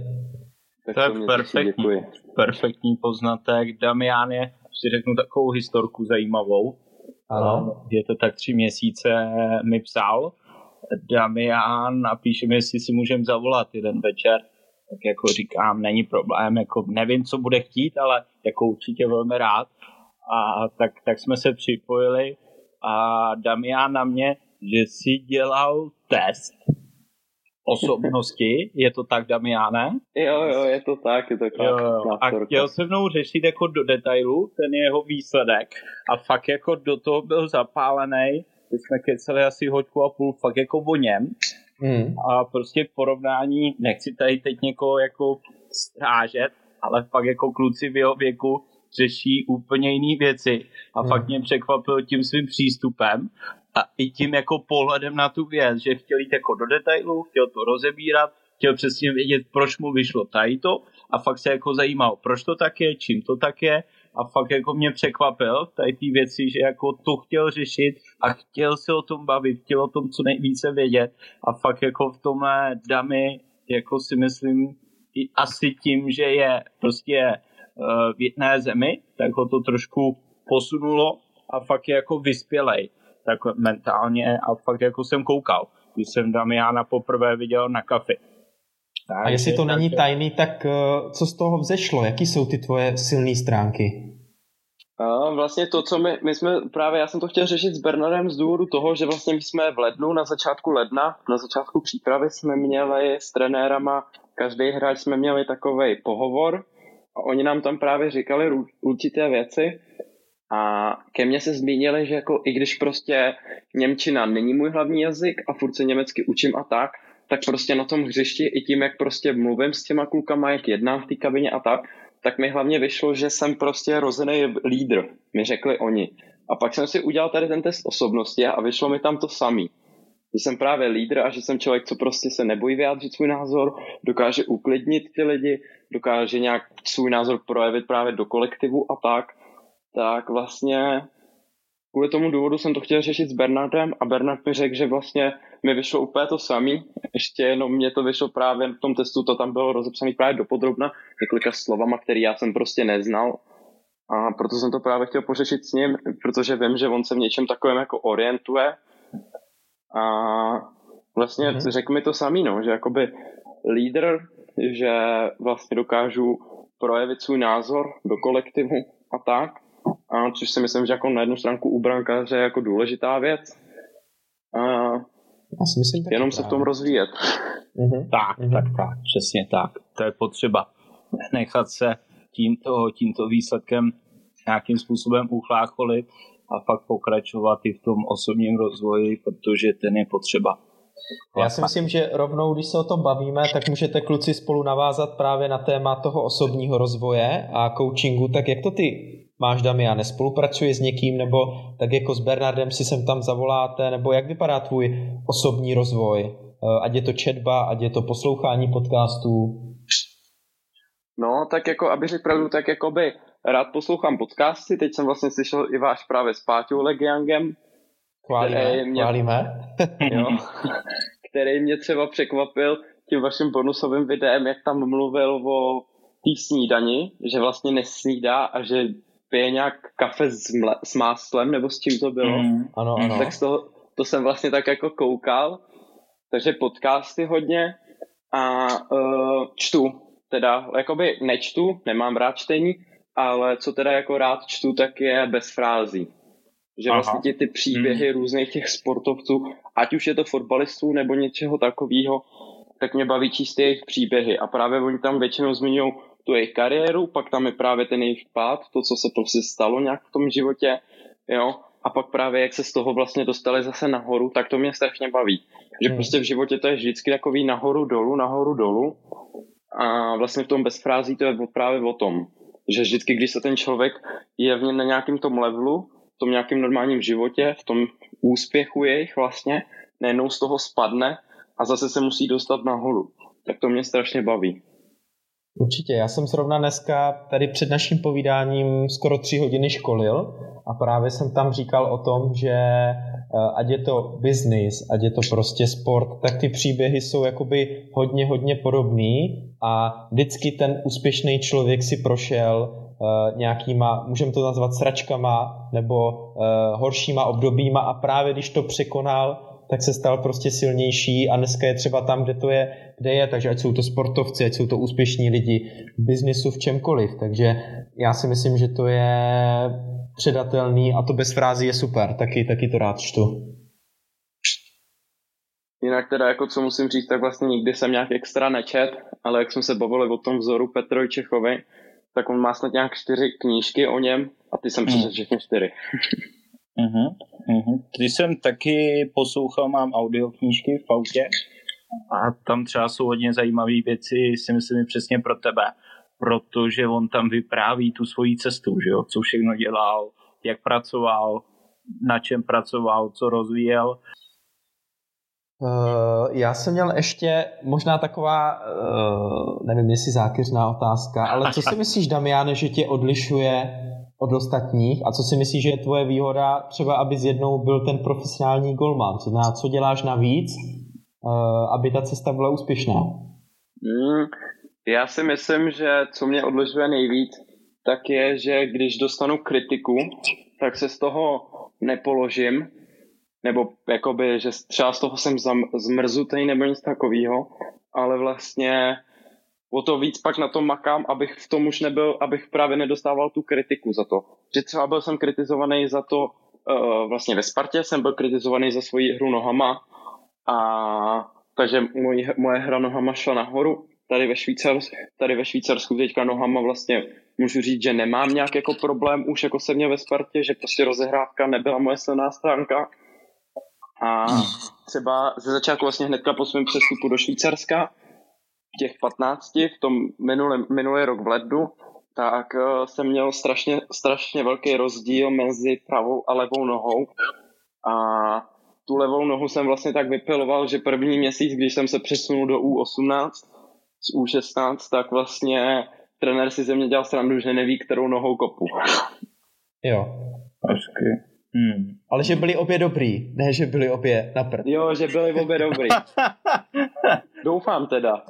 Tak to je perfektní, perfektní poznatek. Damián je, si řeknu takovou historku zajímavou, ano. Je to tak tři měsíce mi psal, Damian napíše mi, jestli si můžeme zavolat jeden večer, tak jako říkám, není problém, jako nevím, co bude chtít, ale jako určitě velmi rád. A tak, tak jsme se připojili a Damian na mě, že si dělal test osobnosti, je to tak, Damiane? Jo, jo, je to tak, je to tak. Jo, jo. A chtěl se mnou řešit jako do detailu ten jeho výsledek a fakt jako do toho byl zapálený, my jsme keceli asi hoďku a půl fakt jako o něm hmm. a prostě v porovnání, nechci tady teď někoho jako strážet, ale fakt jako kluci v jeho věku řeší úplně jiné věci a hmm. fakt mě překvapil tím svým přístupem a i tím jako pohledem na tu věc, že chtěl jít jako do detailu, chtěl to rozebírat, chtěl přesně vědět, proč mu vyšlo tady to a fakt se jako zajímal, proč to tak je, čím to tak je. A fakt jako mě překvapil tady ty věci, že jako to chtěl řešit a chtěl se o tom bavit, chtěl o tom co nejvíce vědět. A fakt jako v tomhle damy jako si myslím i asi tím, že je prostě uh, v jedné zemi, tak ho to trošku posunulo a fakt je jako vyspělej tak mentálně a fakt jako jsem koukal, když jsem Damiana poprvé viděl na kafi. Tak, a jestli to tak, není tajný, tak eh, co z toho vzešlo? Jaký jsou ty tvoje silné stránky? A vlastně to, co my, my jsme právě, já jsem to chtěl řešit s Bernardem z důvodu toho, že vlastně my jsme v lednu, na začátku ledna, na začátku přípravy jsme měli s trenérama, každý hráč jsme měli takový pohovor a oni nám tam právě říkali určité věci a ke mně se zmínili, že jako i když prostě Němčina není můj hlavní jazyk a furt se německy učím a tak, tak prostě na tom hřišti i tím, jak prostě mluvím s těma klukama, jak jednám v té kabině a tak, tak mi hlavně vyšlo, že jsem prostě rozený lídr, mi řekli oni. A pak jsem si udělal tady ten test osobnosti a vyšlo mi tam to samý. že jsem právě lídr a že jsem člověk, co prostě se nebojí vyjádřit svůj názor, dokáže uklidnit ty lidi, dokáže nějak svůj názor projevit právě do kolektivu a tak, tak vlastně kvůli tomu důvodu jsem to chtěl řešit s Bernardem a Bernard mi řekl, že vlastně mi vyšlo úplně to samý, ještě jenom mě to vyšlo právě v tom testu, to tam bylo rozepsané právě dopodrobna několika slovama, který já jsem prostě neznal. A proto jsem to právě chtěl pořešit s ním, protože vím, že on se v něčem takovém jako orientuje. A vlastně mm-hmm. řekl mi to samý, no, že jakoby lídr, že vlastně dokážu projevit svůj názor do kolektivu a tak, a což si myslím, že jako na jednu stránku u brankáře je jako důležitá věc. A Já si myslím, jenom se v tom rozvíjet. Mm-hmm. Tak, mm-hmm. tak, tak, přesně tak. To je potřeba nechat se tímto, tímto výsledkem nějakým způsobem uchlácholit a fakt pokračovat i v tom osobním rozvoji, protože ten je potřeba. Já si myslím, že rovnou, když se o tom bavíme, tak můžete kluci spolu navázat právě na téma toho osobního rozvoje a coachingu. Tak jak to ty máš, Damian? Spolupracuje s někým, nebo tak jako s Bernardem si sem tam zavoláte, nebo jak vypadá tvůj osobní rozvoj? Eh, ať je to četba, ať je to poslouchání podcastů? No, tak jako, aby řekl pravdu, tak jako by rád poslouchám podcasty. Teď jsem vlastně slyšel i váš právě s Páťou Legiangem. Chválíme, mě, chválíme. jo, který mě třeba překvapil tím vaším bonusovým videem, jak tam mluvil o té snídani, že vlastně nesnídá a že pije nějak kafe s, mle, s máslem, nebo s čím to bylo. Mm, ano, ano. Tak z toho, to jsem vlastně tak jako koukal. Takže podcasty hodně a uh, čtu. Teda, jakoby nečtu, nemám rád čtení, ale co teda jako rád čtu, tak je bez frází. Že Aha. vlastně ty, ty příběhy hmm. různých těch sportovců, ať už je to fotbalistů nebo něčeho takového, tak mě baví číst jejich příběhy. A právě oni tam většinou zmiňují tu jejich kariéru, pak tam je právě ten jejich pád, to, co se prostě stalo nějak v tom životě, jo, a pak právě jak se z toho vlastně dostali zase nahoru, tak to mě strašně baví. Že hmm. prostě v životě to je vždycky takový nahoru dolů, nahoru dolů a vlastně v tom bezfrází to je právě o tom, že vždycky, když se ten člověk je v něm na nějakém tom levelu, v tom nějakém normálním životě, v tom úspěchu jejich vlastně, najednou z toho spadne a zase se musí dostat nahoru. Tak to mě strašně baví. Určitě, já jsem zrovna dneska tady před naším povídáním skoro tři hodiny školil a právě jsem tam říkal o tom, že eh, ať je to business, ať je to prostě sport, tak ty příběhy jsou jakoby hodně, hodně podobný a vždycky ten úspěšný člověk si prošel uh, nějakýma, můžeme to nazvat sračkama nebo uh, horšíma obdobíma a právě když to překonal, tak se stal prostě silnější a dneska je třeba tam, kde to je, kde je, takže ať jsou to sportovci, ať jsou to úspěšní lidi v biznisu, v čemkoliv, takže já si myslím, že to je předatelný a to bez frází je super, taky, taky to rád čtu. Jinak teda, jako co musím říct, tak vlastně nikdy jsem nějak extra nečet, ale jak jsme se bavili o tom vzoru Petrovi Čechovi, tak on má snad nějak čtyři knížky o něm a ty jsem mm. přečetl všechny čtyři. uh-huh, uh-huh. Ty jsem taky poslouchal, mám audioknížky v autě a tam třeba jsou hodně zajímavé věci, si myslím přesně pro tebe, protože on tam vypráví tu svoji cestu, že jo? co všechno dělal, jak pracoval, na čem pracoval, co rozvíjel Uh, já jsem měl ještě možná taková, uh, nevím jestli zákeřná otázka, ale co si myslíš, Damiane, že tě odlišuje od ostatních a co si myslíš, že je tvoje výhoda třeba, aby z jednou byl ten profesionální golman? Co, na, co děláš navíc, uh, aby ta cesta byla úspěšná? Mm, já si myslím, že co mě odlišuje nejvíc, tak je, že když dostanu kritiku, tak se z toho nepoložím, nebo jakoby, že třeba z toho jsem zmrzutý nebo nic takového, ale vlastně o to víc pak na tom makám, abych v tom už nebyl, abych právě nedostával tu kritiku za to. Že třeba byl jsem kritizovaný za to, uh, vlastně ve Spartě jsem byl kritizovaný za svoji hru nohama a takže můj, moje hra nohama šla nahoru. Tady ve, Švýcarsku, tady ve Švýcarsku teďka nohama vlastně můžu říct, že nemám nějak jako problém už jako se mě ve Spartě, že prostě rozehrávka nebyla moje silná stránka a hmm. třeba ze začátku vlastně hnedka po svém přestupu do Švýcarska, těch 15, v tom minulý, minulý rok v lednu, tak uh, jsem měl strašně, strašně velký rozdíl mezi pravou a levou nohou. A tu levou nohu jsem vlastně tak vypiloval, že první měsíc, když jsem se přesunul do U18 z U16, tak vlastně trenér si ze mě dělal srandu, že neví, kterou nohou kopu. Jo. Ažky. Hmm. Ale že byli obě dobrý, ne, že byli obě na prd. Jo, že byli obě dobrý. Doufám teda.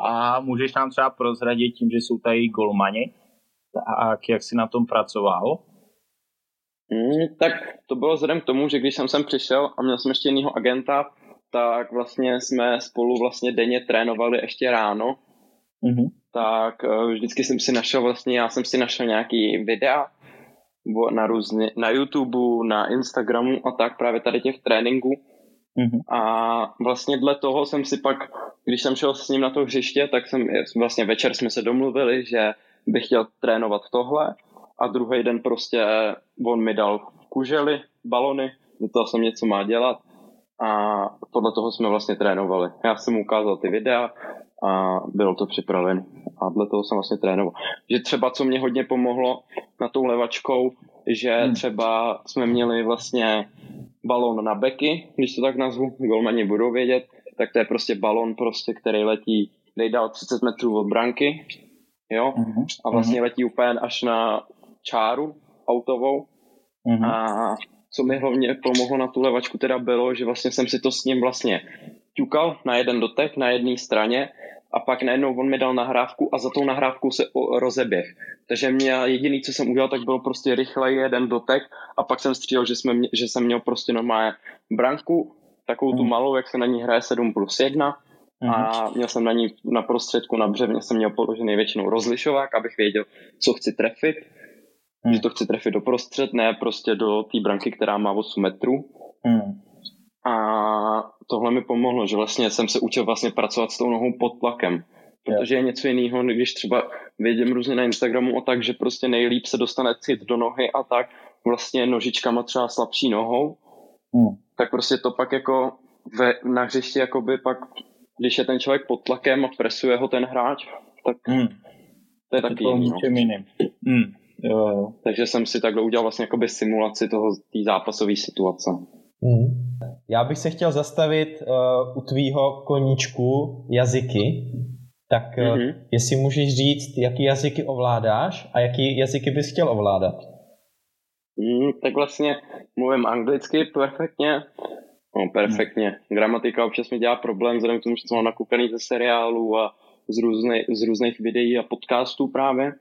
A můžeš nám třeba prozradit tím, že jsou tady golmani? Tak jak jsi na tom pracoval? Hmm, tak to bylo vzhledem k tomu, že když jsem sem přišel a měl jsem ještě jiného agenta, tak vlastně jsme spolu vlastně denně trénovali ještě ráno. Mm-hmm. Tak eh, vždycky jsem si našel vlastně, já jsem si našel nějaký videa na různě, na YouTube, na Instagramu a tak právě tady těch tréninků. Mm-hmm. A vlastně dle toho jsem si pak, když jsem šel s ním na to hřiště, tak jsem vlastně večer jsme se domluvili, že bych chtěl trénovat tohle a druhý den prostě on mi dal kužely, balony, do toho jsem něco má dělat a podle toho jsme vlastně trénovali. Já jsem mu ukázal ty videa a bylo to připravené. A dle toho jsem vlastně trénoval. Že třeba, co mě hodně pomohlo na tou levačkou, že hmm. třeba jsme měli vlastně balon na beky, když to tak nazvu, golmani budou vědět, tak to je prostě balon, prostě, který letí nejdál 30 metrů od branky, jo, uh-huh. a vlastně uh-huh. letí úplně až na čáru autovou. Uh-huh. A co mi hlavně pomohlo na tu levačku teda bylo, že vlastně jsem si to s ním vlastně ťukal na jeden dotek na jedné straně a pak najednou on mi dal nahrávku a za tou nahrávkou se rozeběh. Takže mě jediný, co jsem udělal, tak byl prostě rychlej jeden dotek a pak jsem střílel, že, jsme, že jsem měl prostě normálně branku, takovou tu mhm. malou, jak se na ní hraje 7 plus 1 a mhm. měl jsem na ní na prostředku, na břevně jsem měl položený většinou rozlišovák, abych věděl, co chci trefit. Mm. Že to chci trefit do prostřed, ne prostě do té branky, která má 8 metrů. Mm. Mi pomohlo, že vlastně jsem se učil vlastně pracovat s tou nohou pod tlakem. Protože je něco jiného, když třeba vidím různě na Instagramu o tak, že prostě nejlíp se dostane cit do nohy a tak vlastně nožičkama třeba slabší nohou, mm. tak prostě to pak jako ve, na hřišti jakoby pak, když je ten člověk pod tlakem a presuje ho ten hráč, tak mm. to je taky jiný. No. Mm. Jo, jo. Takže jsem si takhle udělal vlastně jakoby simulaci toho, té zápasové situace. Mm. Já bych se chtěl zastavit uh, u tvýho koníčku jazyky. Tak uh, mm-hmm. jestli můžeš říct, jaký jazyky ovládáš a jaký jazyky bys chtěl ovládat? Mm, tak vlastně mluvím anglicky perfektně. No, perfektně. Mm. Gramatika občas mi dělá problém, vzhledem k tomu, že jsem mám nakoukaný ze seriálů a z, různej, z různých videí a podcastů právě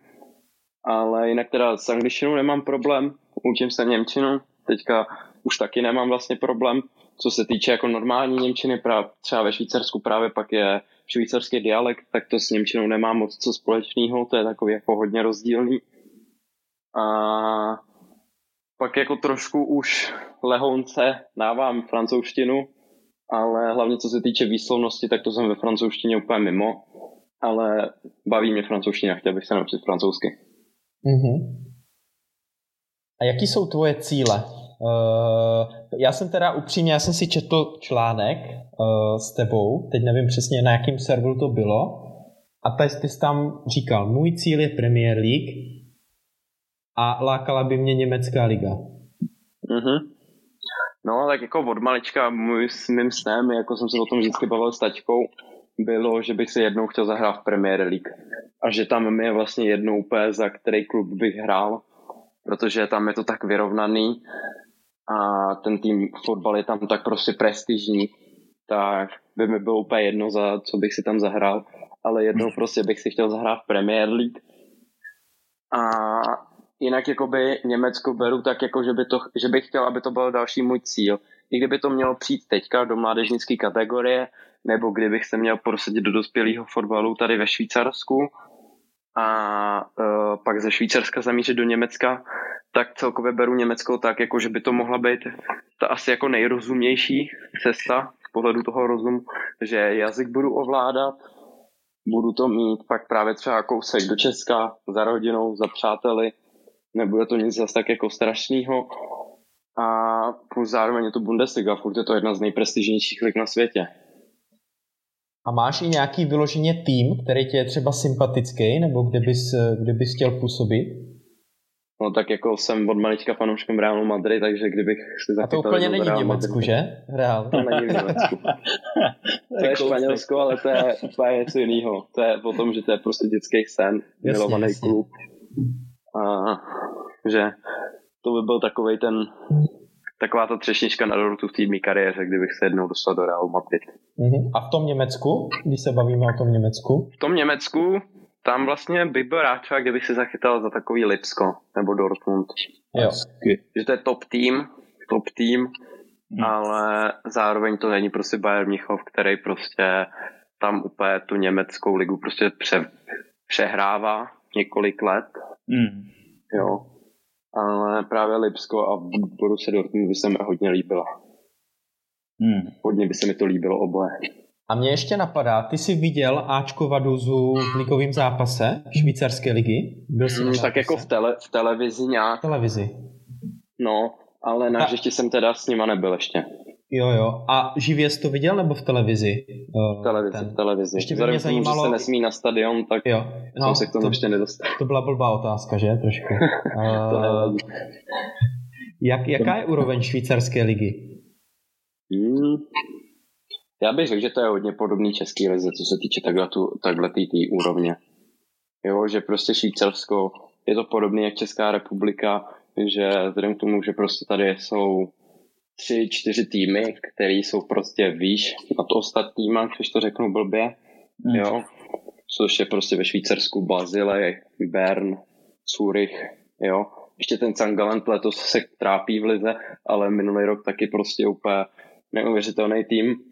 ale jinak teda s angličtinou nemám problém, učím se Němčinu, teďka už taky nemám vlastně problém, co se týče jako normální Němčiny, právě, třeba ve Švýcarsku právě pak je švýcarský dialekt, tak to s Němčinou nemám moc co společného, to je takový jako hodně rozdílný. A pak jako trošku už lehonce dávám francouzštinu, ale hlavně co se týče výslovnosti, tak to jsem ve francouzštině úplně mimo, ale baví mě francouzština, chtěl bych se naučit francouzsky. Mm-hmm. A jaký jsou tvoje cíle? Uh, já jsem teda upřímně, já jsem si četl článek uh, s tebou, teď nevím přesně na jakém serveru to bylo, a ty, ty jsi tam říkal, můj cíl je Premier League a lákala by mě německá liga. Mm-hmm. No, tak jako od malička můj, s mým snem, jako jsem se o tom vždycky bavil s tačkou, bylo, že bych se jednou chtěl zahrát v Premier League. A že tam mi je vlastně jednou úplně za který klub bych hrál, protože tam je to tak vyrovnaný a ten tým fotbal je tam tak prostě prestižní, tak by mi bylo úplně jedno, za co bych si tam zahrál, ale jednou hmm. prostě bych si chtěl zahrát v Premier League. A jinak jakoby Německo beru tak jako, že, by to, že bych chtěl, aby to byl další můj cíl. I kdyby to mělo přijít teďka do mládežnické kategorie, nebo kdybych se měl prosadit do dospělého fotbalu tady ve Švýcarsku a uh, pak ze Švýcarska zamířit do Německa, tak celkově beru Německo tak, jako že by to mohla být ta asi jako nejrozumější cesta z pohledu toho rozumu, že jazyk budu ovládat, budu to mít pak právě třeba kousek do Česka za rodinou, za přáteli, nebude to nic zase tak jako strašného a plus zároveň je to Bundesliga, furt je to jedna z nejprestižnějších lig na světě. A máš i nějaký vyloženě tým, který ti je třeba sympatický, nebo kde bys, kde bys chtěl působit? No tak jako jsem od malička fanouškem Realu Madrid, takže kdybych si zachytal... A to úplně není v Německu, Madrid, že? Real. To není v Německu. to je Španělsko, ale to je úplně něco jiného. To je o tom, že to je prostě dětský sen, jasně, milovaný jasně. klub. A že to by byl takový ten taková ta třešnička na dortu v té mý kariéře, kdybych se jednou dostal do Real Madrid. Uh-huh. A v tom Německu, když se bavíme o tom Německu? V tom Německu, tam vlastně bych byl rád třeba, kdybych si zachytal za takový Lipsko nebo Dortmund. Jo. Že to je top tým, top tým, hmm. ale zároveň to není prostě Bayern Mnichov, který prostě tam úplně tu německou ligu prostě pře, přehrává několik let. Hmm. Jo. Ale právě Lipsko a Borussia Dortmund by se mi hodně líbila. Hmm. Hodně by se mi to líbilo oboje. A mě ještě napadá, ty jsi viděl Ačko Vaduzu v ligovém zápase švýcarské ligy? Byl jsi hmm, tak jako v, tele, v televizi nějak. V televizi. No, ale na hřišti jsem teda s nima nebyl ještě. Jo, jo. A živě jsi to viděl nebo v televizi? V televizi, ten... v televizi. Ještě by mě zajímalo... Tomu, že se nesmí na stadion, tak jo. No, jsem se k tomu to, ještě nedostal. To byla blbá otázka, že? Trošku. uh, jak, jaká je úroveň švýcarské ligy? Hmm, já bych řekl, že to je hodně podobný český lize, co se týče takhle, tu, takhle tý, tý úrovně. Jo, že prostě Švýcarsko je to podobné jak Česká republika, že vzhledem k tomu, že prostě tady jsou tři, čtyři týmy, které jsou prostě výš na to ostatníma, když to řeknu blbě, mm. jo, což je prostě ve Švýcarsku Bazilej, Bern, Zurich, jo. Ještě ten Cangaland letos se trápí v lize, ale minulý rok taky prostě úplně neuvěřitelný tým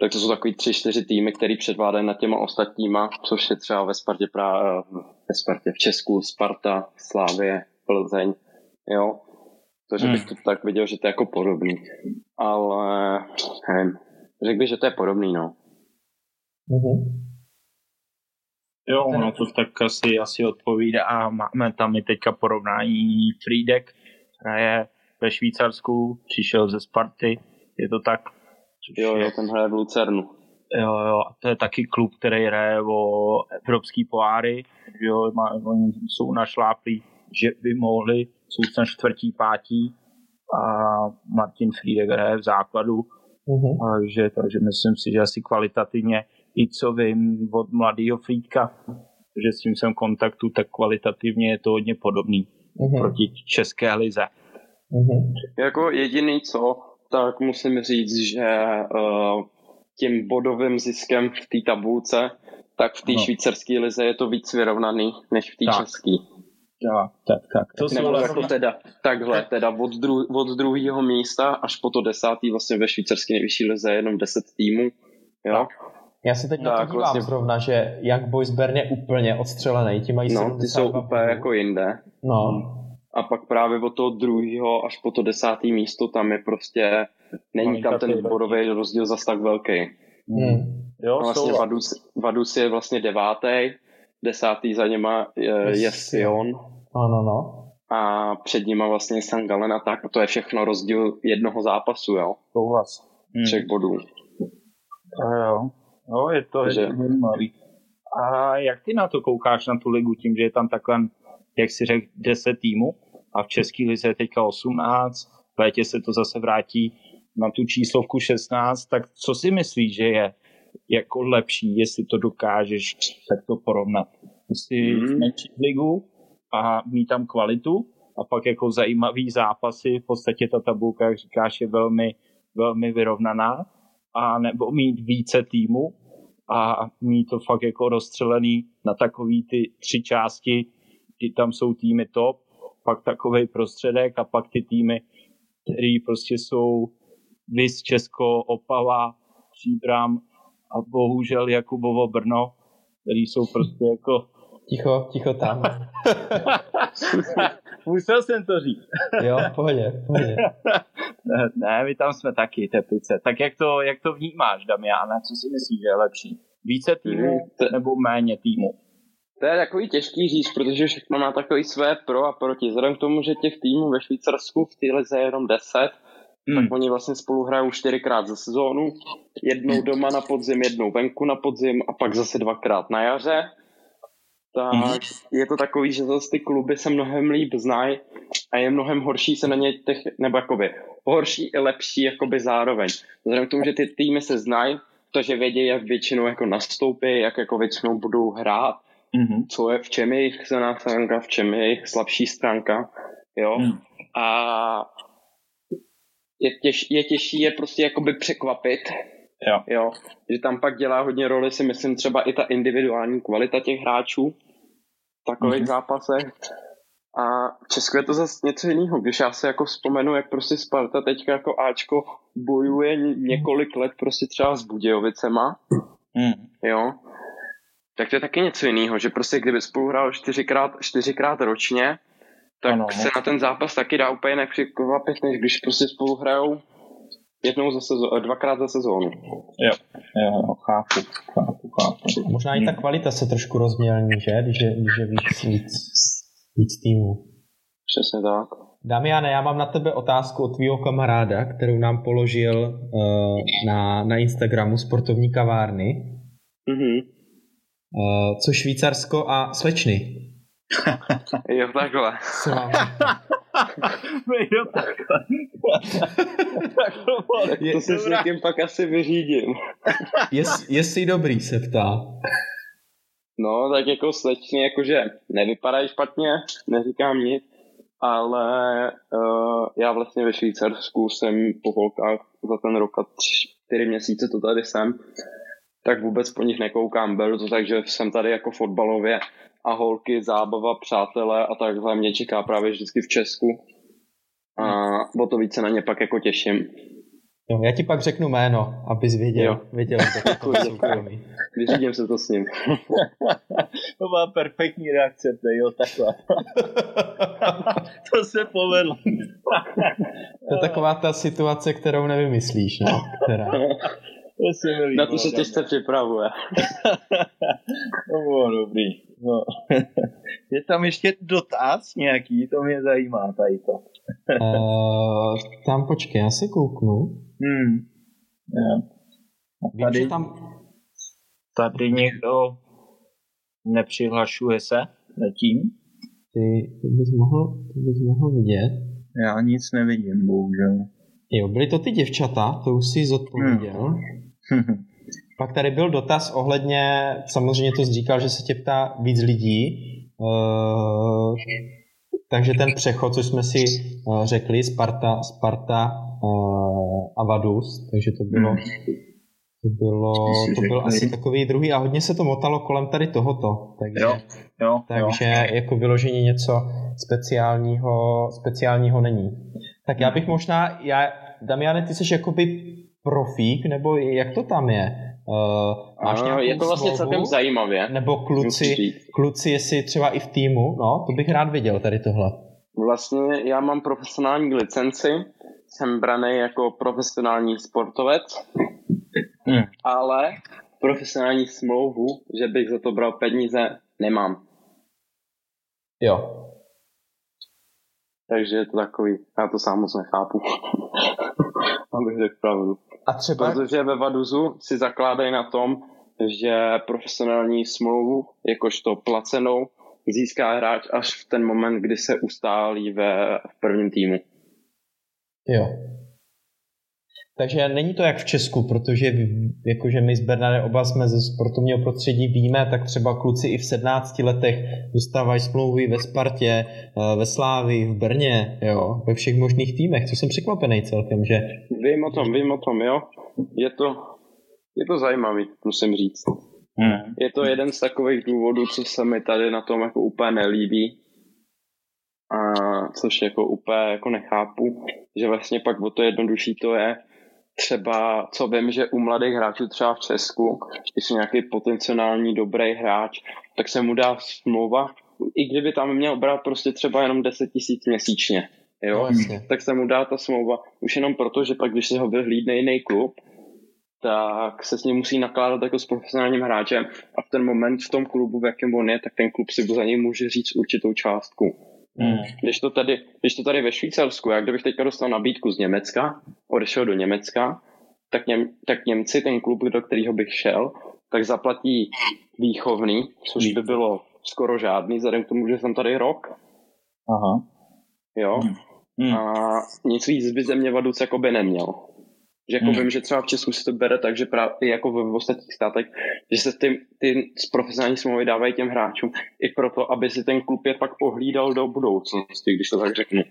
tak to jsou takový tři, čtyři týmy, který předvádají nad těma ostatníma, což je třeba ve Spartě, pra, ve Spartě v Česku, Sparta, Slávě, Plzeň, jo. Takže bych hmm. to tak viděl, že to je jako podobný. Ale nevím, řekl bych, že to je podobný, no. Mm-hmm. Jo, no to tak asi, asi odpovídá a máme tam i teďka porovnání Friedek, je ve Švýcarsku, přišel ze Sparty, je to tak? Jo, jo, ten hraje v Lucernu. Jo, jo, a to je taky klub, který hraje o evropský poháry, jo, má, oni jsou našláplí, že by mohli, jsou tam čtvrtí, pátí a Martin Friedek hraje v základu, uh-huh. takže, takže myslím si, že asi kvalitativně i co vím od mladého Friedka, že s tím jsem kontaktu, tak kvalitativně je to hodně podobný uh-huh. proti české lize. Uh-huh. Jako jediný co, tak musím říct, že uh, tím bodovým ziskem v té tabulce, tak v té no. švýcarské lize je to víc vyrovnaný než v té české. Tak, tak, tak. To Nebo vlastně... jako teda, takhle, teda od, dru, od druhého místa až po to desátý vlastně ve švýcarské nejvyšší lize je jenom deset týmů. Jo? Tak. Já si teď tak, na to dívám vlastně... zrovna, že Young Boys Bern je úplně odstřelený, ti mají No, ty jsou úplně jako jinde. No. A pak právě od toho druhého až po to desátý místo tam je prostě, není tam ten bodový rozdíl zas tak velký. Hmm. Jo, vlastně Vadus, Vadus je vlastně devátý, desátý za něma je, je Sion. Ano, no. A před nima vlastně San Galen a tak. A to je všechno rozdíl jednoho zápasu, jo? Souhlas. Hmm. Třech bodů. A jo. No, je to Takže... zajímavý. A jak ty na to koukáš, na tu ligu, tím, že je tam takhle, jak si řekl, 10 týmů? A v České lize je teďka 18, v létě se to zase vrátí na tu číslovku 16, tak co si myslíš, že je jako lepší, jestli to dokážeš tak to porovnat? Jestli mm. zmenšit ligu a mít tam kvalitu a pak jako zajímavý zápasy, v podstatě ta tabulka, jak říkáš, je velmi, velmi vyrovnaná, a nebo mít více týmu a mít to fakt jako rozstřelený na takový ty tři části, kdy tam jsou týmy top pak takový prostředek a pak ty týmy, které prostě jsou Vys Česko, Opava, Příbram a bohužel Jakubovo Brno, který jsou prostě jako... Ticho, ticho tam. Musel jsem to říct. jo, pohodě, pohodě. ne, my tam jsme taky, Teplice. Tak jak to, jak to vnímáš, Damiana? Co si myslíš, že je lepší? Více týmů hmm, nebo méně týmů? To je takový těžký říct, protože všechno má takový své pro a proti. Vzhledem k tomu, že těch týmů ve Švýcarsku v té lize je jenom 10, hmm. tak oni vlastně spolu hrajou čtyřikrát za sezónu. Jednou doma na podzim, jednou venku na podzim a pak zase dvakrát na jaře. tak mm-hmm. je to takový, že zase ty kluby se mnohem líp znají a je mnohem horší se na ně těch, nebo jakoby horší i lepší jakoby zároveň. Vzhledem k tomu, že ty týmy se znají, že vědí, jak většinou jako nastoupí, jak jako většinou budou hrát, mm-hmm. co je, v čem je jejich silná stránka, v čem je jejich slabší stránka, jo. Mm. A je, těž, je těžší je prostě jakoby překvapit, jo. jo. Že tam pak dělá hodně roli, si myslím, třeba i ta individuální kvalita těch hráčů v takových mm-hmm. zápasech. A v Česku je to zase něco jiného. Když já se jako vzpomenu, jak prostě Sparta teďka jako Ačko bojuje několik let prostě třeba s Budějovicema, mm. jo, tak to je taky něco jiného, že prostě kdyby spolu hrál čtyřikrát, čtyřikrát ročně, tak ano. se na ten zápas taky dá úplně nepřekvapit, než když prostě spolu hrajou jednou za sezónu, dvakrát za sezónu. Jo, jo, chápu, chápu, chápu. Možná i ta hmm. kvalita se trošku rozmělní, že? Když je, když je víc, víc, víc týmů. Přesně tak. Damiane, já mám na tebe otázku od tvýho kamaráda, kterou nám položil uh, na, na Instagramu sportovní kavárny. Uh, co Švýcarsko a slečny? jo, takhle. Mám jo, takhle. tak to se s někým pak asi vyřídím. Jest, jestli dobrý, se ptá. No, tak jako slečně, jakože nevypadají špatně, neříkám nic, ale uh, já vlastně ve Švýcarsku jsem po holkách za ten rok a tři, čtyři měsíce to tady jsem, tak vůbec po nich nekoukám. Beru to tak, že jsem tady jako fotbalově a holky, zábava, přátelé a takhle mě čeká právě vždycky v Česku. A o to více na ně pak jako těším. Jo, já ti pak řeknu jméno, abys věděl. Jo. věděl děkuji, děkuji. Vyřídím se to s ním. to byla perfektní reakce, to jo, takhle. to se povedlo. to je taková ta situace, kterou nevymyslíš, no. Která... To se mi Na to se těžce připravuje. to bylo dobrý. No. Je tam ještě dotaz nějaký, to mě zajímá tady to. uh, tam počkej, já si kouknu. Hmm. Ja. Tady, Vím, tam... tady někdo nepřihlašuje se zatím? Ty, ty bys mohl, ty bys mohl vidět. Já nic nevidím, bohužel. Jo, byly to ty děvčata, to už jsi zodpověděl. Hmm. Pak tady byl dotaz ohledně, samozřejmě to říkal, že se tě ptá víc lidí, uh, takže ten přechod, co jsme si uh, řekli, Sparta, Sparta uh, a Vadus, takže to bylo, hmm. to bylo, to byl asi takový druhý a hodně se to motalo kolem tady tohoto, takže, jo, jo, takže jo. jako vyložení něco speciálního, speciálního není. Tak já bych možná, já, Damiane, ty jsi jakoby profík, nebo jak to tam je? Uh, máš ano, je to vlastně smlouvu, celkem zajímavě. Nebo kluci, kluci, jestli třeba i v týmu, no, to bych rád viděl tady tohle. Vlastně já mám profesionální licenci, jsem braný jako profesionální sportovec, hmm. ale profesionální smlouvu, že bych za to bral peníze, nemám. Jo. Takže je to takový, já to sám moc nechápu. Abych řekl pravdu. A třeba... Protože ve Vaduzu si zakládají na tom, že profesionální smlouvu, jakožto placenou, získá hráč až v ten moment, kdy se ustálí ve v prvním týmu. Jo. Takže není to jak v Česku, protože jakože my s Bernardem oba jsme ze sportovního prostředí víme, tak třeba kluci i v 17 letech dostávají smlouvy ve Spartě, eh, ve Slávi, v Brně, jo, ve všech možných týmech, co jsem překvapený celkem, že... Vím o tom, vím o tom, jo. Je to, je to zajímavý, musím říct. Hmm. Je to jeden z takových důvodů, co se mi tady na tom jako úplně nelíbí, a což jako úplně jako nechápu, že vlastně pak o to jednodušší to je, třeba, co vím, že u mladých hráčů třeba v Česku, když je nějaký potenciální dobrý hráč, tak se mu dá smlouva, i kdyby tam měl brát prostě třeba jenom 10 tisíc měsíčně, jo, no, tak se mu dá ta smlouva. Už jenom proto, že pak, když se ho vyhlídne jiný klub, tak se s ním musí nakládat jako s profesionálním hráčem. A v ten moment v tom klubu, v jakém on je, tak ten klub si za něj může říct určitou částku. Hmm. Když, to tady, když to tady ve Švýcarsku, jak kdybych teďka dostal nabídku z Německa, odešel do Německa, tak, Něm, tak Němci, ten klub, do kterého bych šel, tak zaplatí výchovný, což by bylo skoro žádný, vzhledem k tomu, že jsem tady rok. Aha. Jo. Hmm. A nic víc by ze mě Vadůc jako by neměl. Že jako hmm. vím, že třeba v Česku se to bere tak, že právě jako v, v ostatních státech, že se ty, ty profesionální smlouvy dávají těm hráčům i proto, aby si ten klub je pak pohlídal do budoucnosti, když to tak řeknu.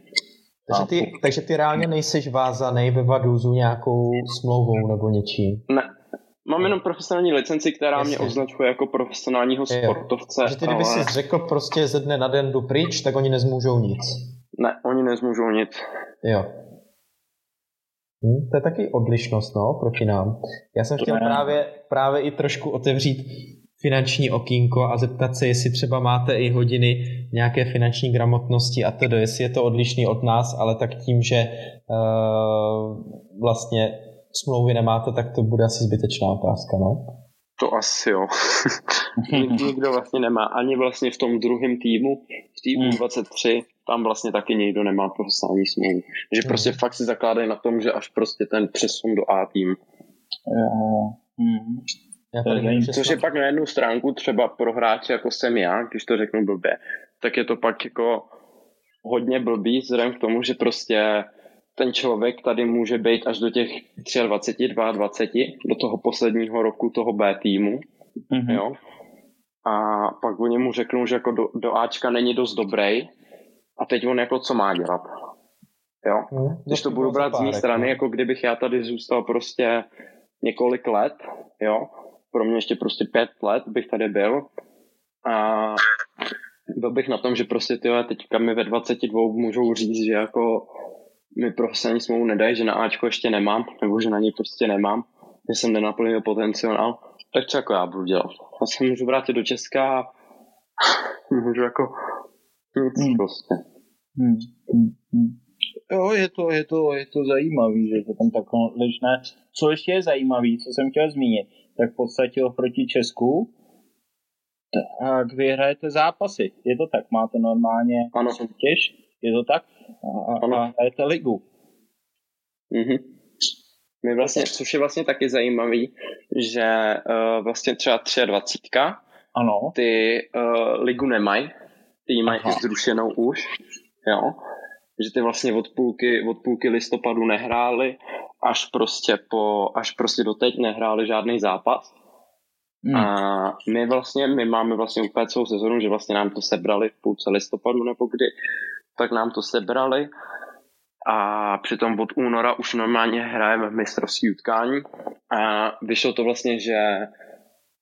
Takže ty, takže ty reálně nejseš vázaný ve Vaduzu nějakou smlouvou nebo něčím? Ne. Mám jenom profesionální licenci, která Jasně. mě označuje jako profesionálního sportovce. Takže ty, kdyby ale... si řekl prostě ze dne na den jdu pryč, tak oni nezmůžou nic. Ne, oni nezmůžou nic. Jo. Hm, to je taky odlišnost, no, proti nám. Já jsem chtěl právě, právě i trošku otevřít finanční okýnko a zeptat se, jestli třeba máte i hodiny nějaké finanční gramotnosti a tedy, jestli je to odlišný od nás, ale tak tím, že uh, vlastně smlouvy nemáte, tak to bude asi zbytečná otázka, no? To asi jo. Nikdo vlastně nemá. Ani vlastně v tom druhém týmu, v týmu hmm. 23, tam vlastně taky nikdo nemá profesionální smlouvu. Že hmm. prostě fakt si zakládají na tom, že až prostě ten přesun do A tým. Hmm. Což je pak na jednu stránku třeba pro hráče jako jsem já, když to řeknu blbě, tak je to pak jako hodně blbý vzhledem k tomu, že prostě ten člověk tady může být až do těch 23, 22, do toho posledního roku toho B týmu, mm-hmm. jo. A pak oni mu řeknou, že jako do, do Ačka není dost dobrý a teď on jako co má dělat. Jo. Mm, Když to budu brát z mé strany, no. jako kdybych já tady zůstal prostě několik let, jo, pro mě ještě prostě pět let bych tady byl a byl bych na tom, že prostě tyhle teďka mi ve 22 můžou říct, že jako mi profesionální smlouvu nedají, že na Ačko ještě nemám, nebo že na něj prostě nemám, že jsem nenaplnil potenciál, tak co jako já budu dělat? Já se můžu vrátit do Česka a můžu jako hmm. prostě. Hmm. Hmm. Jo, je to, je to, je to zajímavý, že to tam takhle ličné. Co ještě je zajímavý, co jsem chtěl zmínit, tak v podstatě oproti Česku, tak vy hrajete zápasy. Je to tak? Máte normálně ano. soutěž? Je to tak? A, a hrajete ligu. Mhm. My vlastně, což je vlastně taky zajímavý, že uh, vlastně třeba 23 ano. ty uh, ligu nemají, ty mají zrušenou už, jo, že ty vlastně od půlky, od půlky listopadu nehráli, až prostě po, až prostě doteď nehráli žádný zápas. Hmm. A my vlastně, my máme vlastně úplně celou sezonu, že vlastně nám to sebrali v půlce listopadu nebo kdy, tak nám to sebrali a přitom od února už normálně hrajeme v mistrovství utkání a vyšlo to vlastně, že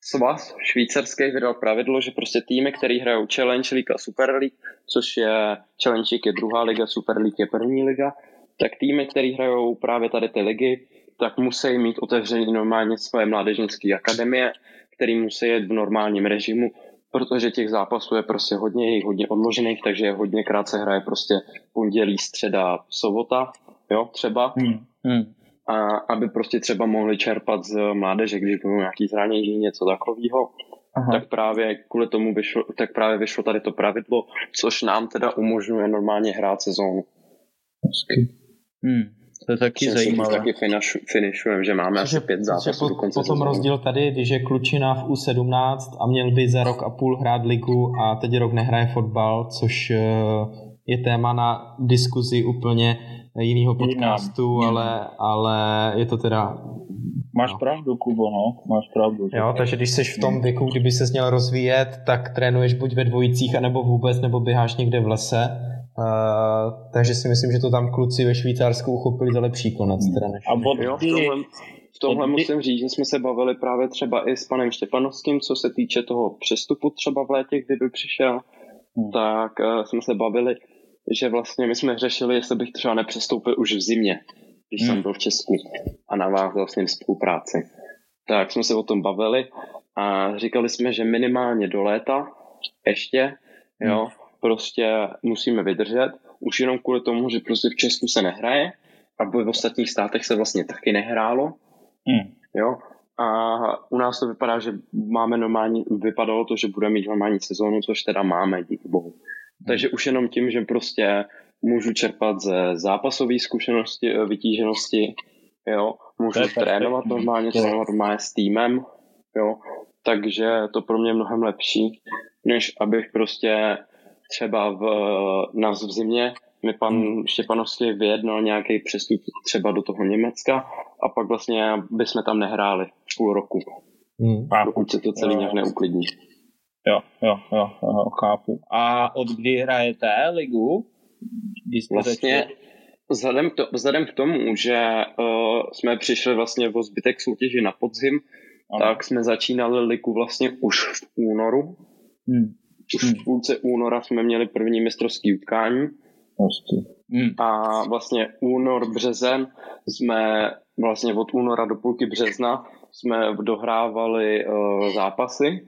svaz švýcarský vydal pravidlo, že prostě týmy, které hrajou Challenge League a Super League, což je Challenge League je druhá liga, Super League je první liga, tak týmy, které hrajou právě tady ty ligy, tak musí mít otevřený normálně svoje mládežnické akademie, který musí jet v normálním režimu, protože těch zápasů je prostě hodně, je hodně odložených, takže je hodněkrát se hraje prostě pondělí, středa, sobota, jo, třeba. Hmm. Hmm. A aby prostě třeba mohli čerpat z mládeže, když budou nějaký zranění, něco takového. tak právě kvůli tomu vyšlo, tak právě vyšlo tady to pravidlo, což nám teda umožňuje normálně hrát sezónu. Hmm. To je taky Myslím, zajímavé. taky finišujeme, že máme asi pět zápasů po, konce Potom rozdíl tady, když je klučina v U17 a měl by za rok a půl hrát ligu a teď rok nehraje fotbal, což eh, je téma na diskuzi úplně jiného podcastu, ale, ale je to teda Máš no. pravdu, Kubo, no, máš pravdu. Jo, takže když jsi v tom věku, kdyby se měl rozvíjet, tak trénuješ buď ve dvojicích, anebo vůbec, nebo běháš někde v lese Uh, takže si myslím, že to tam kluci ve Švýcarsku uchopili za lepší konec. Teda než, a od jo, v tomhle, v tomhle musím říct, že jsme se bavili právě třeba i s panem Štěpanovským, co se týče toho přestupu třeba v létě, kdyby přišel, hmm. tak uh, jsme se bavili, že vlastně my jsme řešili, jestli bych třeba nepřestoupil už v zimě, když hmm. jsem byl v Česku a navázal s ním spolupráci. Tak jsme se o tom bavili a říkali jsme, že minimálně do léta ještě, jo, hmm prostě musíme vydržet, už jenom kvůli tomu, že prostě v Česku se nehraje a v ostatních státech se vlastně taky nehrálo. Hmm. Jo? A u nás to vypadá, že máme normální, vypadalo to, že budeme mít normální sezónu, což teda máme, díky bohu. Takže už jenom tím, že prostě můžu čerpat ze zápasové zkušenosti, eh, vytíženosti, jo, můžu trénovat normálně, trénovat normálně s týmem, jo, takže to pro mě mnohem lepší, než abych prostě třeba v, nás v zimě mi pan hmm. Štěpanovský vyjednal nějaký přestup třeba do toho Německa a pak vlastně bychom tam nehráli půl roku. Hmm. Dokud se to celý nějak neuklidní. Jo, jo, jo, jo, chápu. A od kdy hrajete ligu? vlastně vzhledem, to, vzhledem k tomu, že uh, jsme přišli vlastně o zbytek soutěži na podzim, ano. tak jsme začínali ligu vlastně už v únoru. Hmm. Už hmm. v půlce února jsme měli první mistrovský utkání. Hmm. A vlastně únor, březen jsme vlastně od února do půlky března jsme dohrávali uh, zápasy,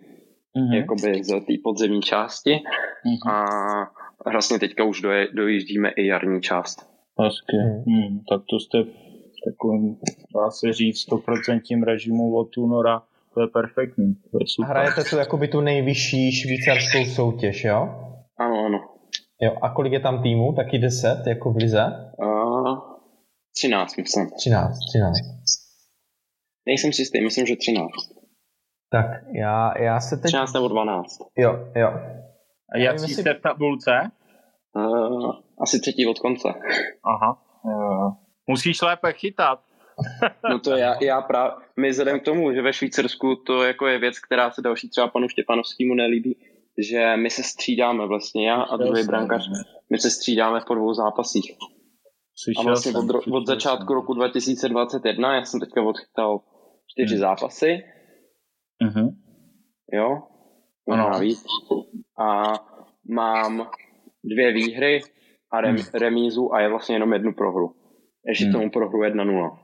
mm-hmm. jakoby z té podzemní části mm-hmm. a vlastně teďka už doje, dojíždíme i jarní část. Hezky. Hmm, tak to jste takovým, dá se říct, 100% režimu od února, to je perfektní. To je super. Hrajete tu jakoby tu nejvyšší švýcarskou soutěž, jo? Ano, ano. Jo, a kolik je tam týmů? Taky 10, jako v Lize? Uh, 13, myslím. 13, 13. Nejsem si jistý, myslím, že 13. Tak, já, já se teď... 13 nebo 12. Jo, jo. A jak jste v tabulce? Uh, asi třetí od konce. Aha. Uh, musíš lépe chytat. no to já, já právě, my vzhledem k tomu, že ve Švýcarsku to jako je věc, která se další třeba panu Štěpanovskému nelíbí, že my se střídáme vlastně, já a druhý brankář, my se střídáme po dvou zápasích. Slyšel a vlastně jsem, od, od začátku jsem. roku 2021, já jsem teďka odchytal čtyři hmm. zápasy. Uh-huh. Jo, ano. víc. A mám dvě výhry a rem, hmm. remízu a je vlastně jenom jednu prohru. Ještě hmm. tomu prohru 1-0.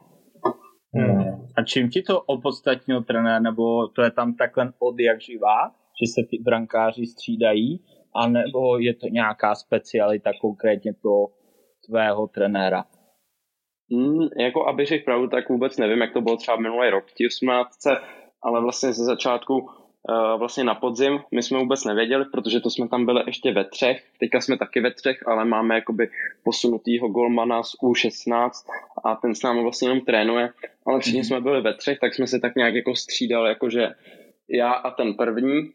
Hmm. A čím ti to opodstatnil trenér, nebo to je tam takhle od jak živá, že se ty brankáři střídají, anebo je to nějaká specialita konkrétně to tvého trenéra? Hmm, jako aby řekl pravdu, tak vůbec nevím, jak to bylo třeba minulý rok v 18, ale vlastně ze začátku Eh, vlastně na podzim. My jsme vůbec nevěděli, protože to jsme tam byli ještě ve třech. Teďka jsme taky ve třech, ale máme jakoby posunutýho golmana z U16 a ten s námi vlastně jenom trénuje. Ale všichni mhm. jsme byli ve třech, tak jsme se tak nějak jako střídali, jakože já a ten první, mhm.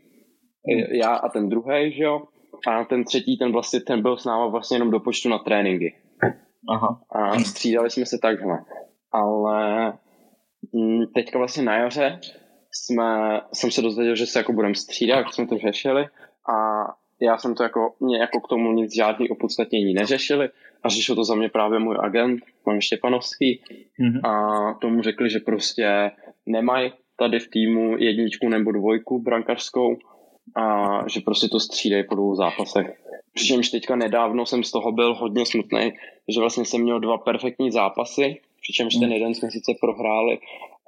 já a ten druhý, že jo? A ten třetí, ten vlastně ten byl s námi vlastně jenom do počtu na tréninky. Aha. A střídali jsme se takhle. Ale mm, teďka vlastně na jaře jsme, jsem se dozvěděl, že se jako budeme střídat, jak jsme to řešili a já jsem to jako, mě jako k tomu nic žádný opodstatnění neřešili a řešil to za mě právě můj agent, pan Štěpanovský mm-hmm. a tomu řekli, že prostě nemají tady v týmu jedničku nebo dvojku brankařskou a že prostě to střídají po dvou zápasech. Přičemž teďka nedávno jsem z toho byl hodně smutný, že vlastně jsem měl dva perfektní zápasy, přičemž ten mhm. jeden jsme sice prohráli,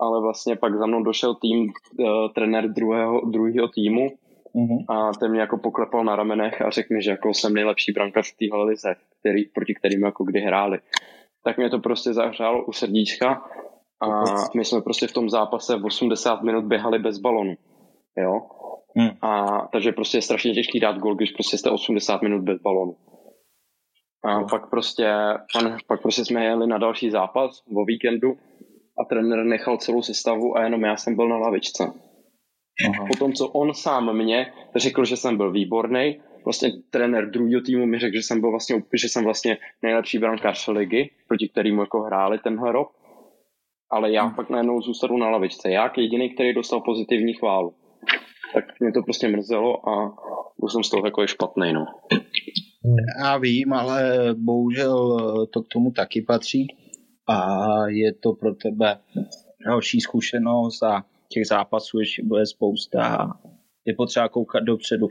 ale vlastně pak za mnou došel tým, uh, trenér druhého, druhého týmu mm-hmm. a ten mě jako poklepal na ramenech a řekl mi, že jako jsem nejlepší brankář v téhle lize, který, proti kterým jako kdy hráli. Tak mě to prostě zahřálo u srdíčka a my jsme prostě v tom zápase v 80 minut běhali bez balonu. Jo? Hmm. A, takže prostě je strašně těžký dát gol, když prostě jste 80 minut bez balonu. A pak prostě, pak prostě jsme jeli na další zápas o víkendu a trenér nechal celou sestavu a jenom já jsem byl na lavičce. Aha. Potom, co on sám mě řekl, že jsem byl výborný, vlastně trenér druhého týmu mi řekl, že jsem byl vlastně, že jsem vlastně nejlepší brankář ligy, proti kterému jako hráli tenhle rok. Ale já hmm. pak najednou zůstanu na lavičce. Já jediný, který dostal pozitivní chválu. Tak mě to prostě mrzelo a byl jsem z toho jako špatný, no. Já vím, ale bohužel to k tomu taky patří a je to pro tebe další zkušenost a těch zápasů ještě bude spousta a je potřeba koukat dopředu.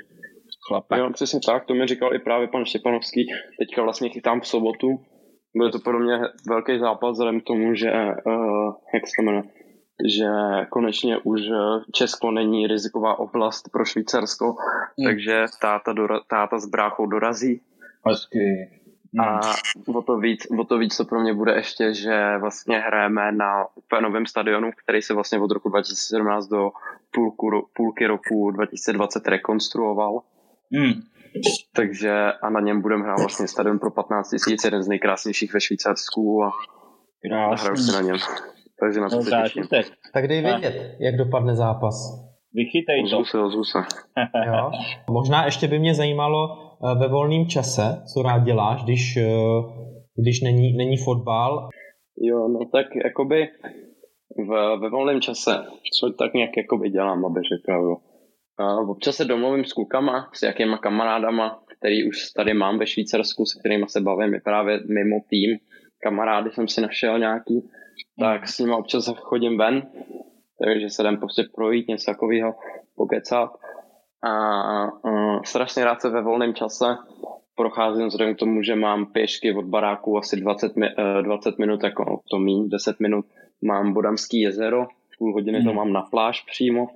Chlape. Jo, přesně tak, to mi říkal i právě pan Štěpanovský. Teďka vlastně chytám v sobotu. Bude to pro mě velký zápas vzhledem k tomu, že, uh, jak se jmenuje, že konečně už Česko není riziková oblast pro Švýcarsko, mm. takže táta, dora, táta s bráchou dorazí. Hezky. A o to, víc, o to víc to pro mě bude ještě, že vlastně hrajeme na úplně novém stadionu, který se vlastně od roku 2017 do půlku, půlky roku 2020 rekonstruoval. Hmm. Takže a na něm budeme hrát vlastně stadion pro 15 000, jeden z nejkrásnějších ve Švýcarsku a, a hraju si na něm. Takže na to se těším. Tak dej vědět, jak dopadne zápas. Vychytej to. Ozvu se, ozvu se. jo. Možná ještě by mě zajímalo eh, ve volném čase, co rád děláš, když, eh, když není, není fotbal. Jo, no tak jakoby v, ve volném čase, co tak nějak jakoby dělám, aby řekl. Uh, občas se domluvím s klukama, s jakýma kamarádama, který už tady mám ve Švýcarsku, se kterými se bavím, je právě mimo tým. Kamarády jsem si našel nějaký, tak s nimi občas chodím ven, takže se jdem prostě projít, něco takového, pokecat. A uh, strašně rád se ve volném čase procházím vzhledem k tomu, že mám pěšky od baráku asi 20, uh, 20 minut, jako to míň, 10 minut. Mám Bodamský jezero, půl hodiny to hmm. mám na pláž přímo,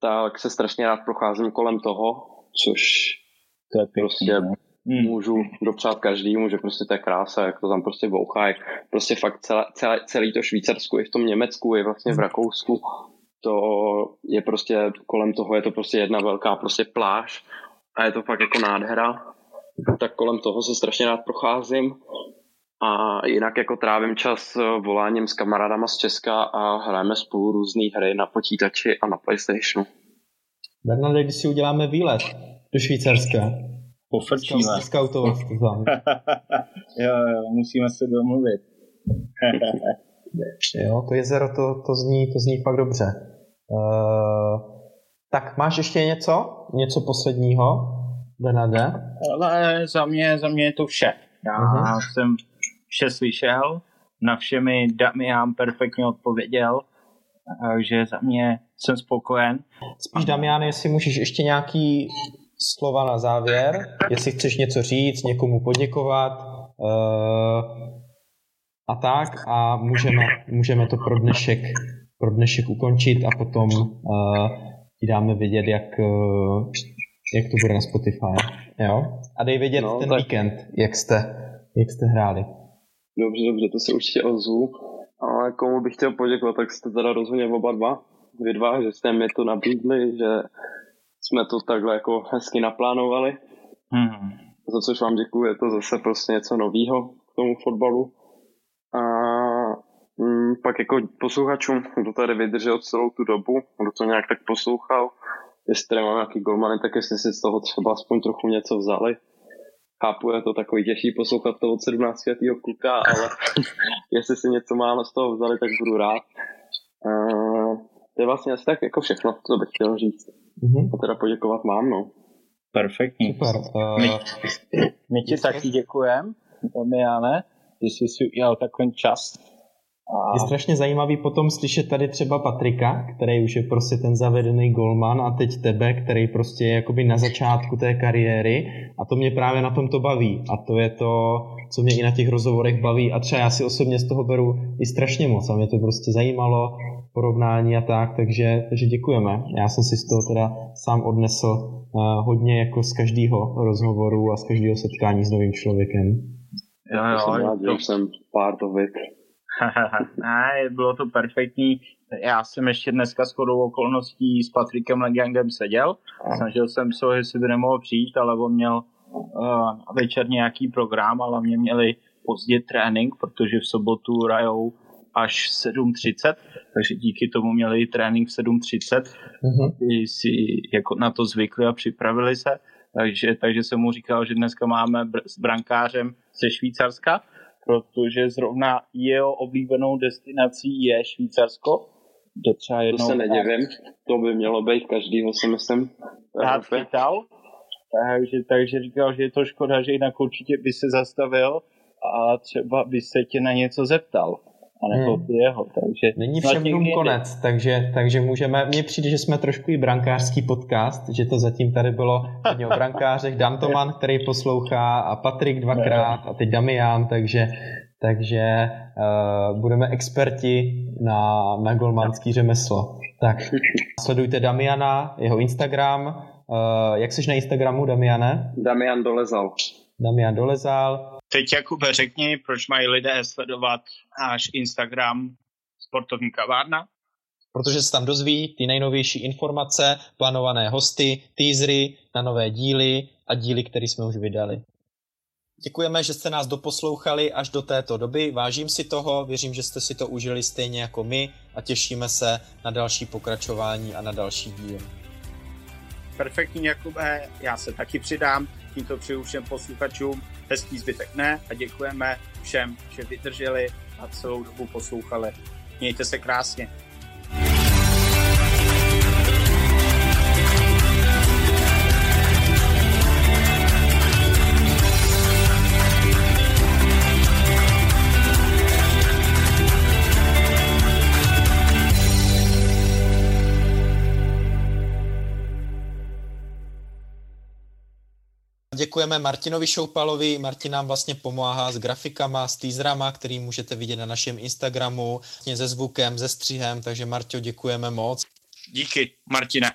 tak se strašně rád procházím kolem toho, což to je pěkný, prostě ne? Hmm. můžu dopřát každému, že prostě to je krása, jak to tam prostě bouchá, jak prostě fakt celé, celé, celý to Švýcarsku, i v tom Německu, i vlastně v Rakousku, to je prostě, kolem toho je to prostě jedna velká prostě pláž a je to fakt jako nádhera, tak kolem toho se strašně rád procházím a jinak jako trávím čas voláním s kamarádama z Česka a hrajeme spolu různé hry na počítači a na Playstationu. Bernarde, když si uděláme výlet do Švýcarska, Pofrčíme. Skautovat to tam. jo, jo, musíme se domluvit. jo, to jezero, to, to, zní, to zní fakt dobře. Uh, tak máš ještě něco? Něco posledního, Benade? Ale za mě, za mě je to vše. Já uh-huh. jsem vše slyšel, na vše mi Damian perfektně odpověděl, takže za mě jsem spokojen. Spíš Damian, jestli můžeš ještě nějaký slova na závěr, jestli chceš něco říct, někomu poděkovat uh, a tak a můžeme, můžeme to pro dnešek, pro dnešek ukončit a potom uh, ti dáme vědět, jak, uh, jak to bude na Spotify. Jo? A dej vědět no, ten tak... víkend, jak jste, jak jste hráli. Dobře, dobře, to se určitě ozvu. Ale komu bych chtěl poděkovat, tak jste teda rozhodně oba dva, vy dva, že jste mi to nabídli, že jsme to takhle jako hezky naplánovali. Hmm. Za což vám děkuji, je to zase prostě něco nového k tomu fotbalu. A mm, pak jako posluchačům, kdo tady vydržel celou tu dobu, kdo to nějak tak poslouchal, jestli tady mám nějaký golmany, tak jestli si z toho třeba aspoň trochu něco vzali. Chápu, je to takový těžší poslouchat toho od 17 letého kluka, ale jestli si něco málo z toho vzali, tak budu rád. Uh, to je vlastně asi tak jako všechno, co bych chtěl říct. Mm-hmm. A teda poděkovat mám, no. Perfektní. Super. Uh... My, my ti taky děkujeme, Damiane, že jsi si udělal takový čas. A... Je strašně zajímavý potom slyšet tady třeba Patrika, který už je prostě ten zavedený golman a teď tebe, který prostě je jakoby na začátku té kariéry a to mě právě na tom to baví a to je to, co mě i na těch rozhovorech baví a třeba já si osobně z toho beru i strašně moc a mě to prostě zajímalo porovnání a tak, takže, takže děkujeme. Já jsem si z toho teda sám odnesl uh, hodně jako z každého rozhovoru a z každého setkání s novým člověkem. Jo, jo, jsem rád, jsem part of it. ne, bylo to perfektní. Já jsem ještě dneska s chodou okolností s Patrikem Legangem seděl. Snažil jsem se, jestli by nemohl přijít, ale on měl uh, večer nějaký program, ale mě měli pozdě trénink, protože v sobotu hrajou až 7.30, takže díky tomu měli trénink v 7.30, uh-huh. si jako na to zvykli a připravili se, takže, takže jsem mu říkal, že dneska máme br- s brankářem ze Švýcarska, protože zrovna jeho oblíbenou destinací je Švýcarsko. To, třeba jednou to se nedivím, to by mělo být každýho, si myslím. Rád chytal, takže, takže říkal, že je to škoda, že jinak určitě by se zastavil a třeba by se tě na něco zeptal a nebo hmm. jeho. Takže Není všem dům konec, takže, takže můžeme, mně přijde, že jsme trošku i brankářský podcast, že to zatím tady bylo hodně o brankářech, Dan Toman, který poslouchá a Patrik dvakrát a teď Damian, takže, takže uh, budeme experti na, na golmanský řemeslo. Tak, sledujte Damiana, jeho Instagram. Uh, jak jsi na Instagramu, Damiane? Damian Dolezal. Damian Dolezal. Teď Jakube řekni, proč mají lidé sledovat náš Instagram Sportovní kavárna? Protože se tam dozví ty nejnovější informace, plánované hosty, teasery na nové díly a díly, které jsme už vydali. Děkujeme, že jste nás doposlouchali až do této doby. Vážím si toho, věřím, že jste si to užili stejně jako my a těšíme se na další pokračování a na další díl. Perfektní, Jakube, já se taky přidám. Tímto přeju všem posluchačům hezký zbytek ne a děkujeme všem, že vydrželi a celou dobu poslouchali. Mějte se krásně. Děkujeme Martinovi Šoupalovi. Martin nám vlastně pomáhá s grafikama, s teaserama, který můžete vidět na našem Instagramu, vlastně se zvukem, se střihem, takže Marťo, děkujeme moc. Díky, Martine.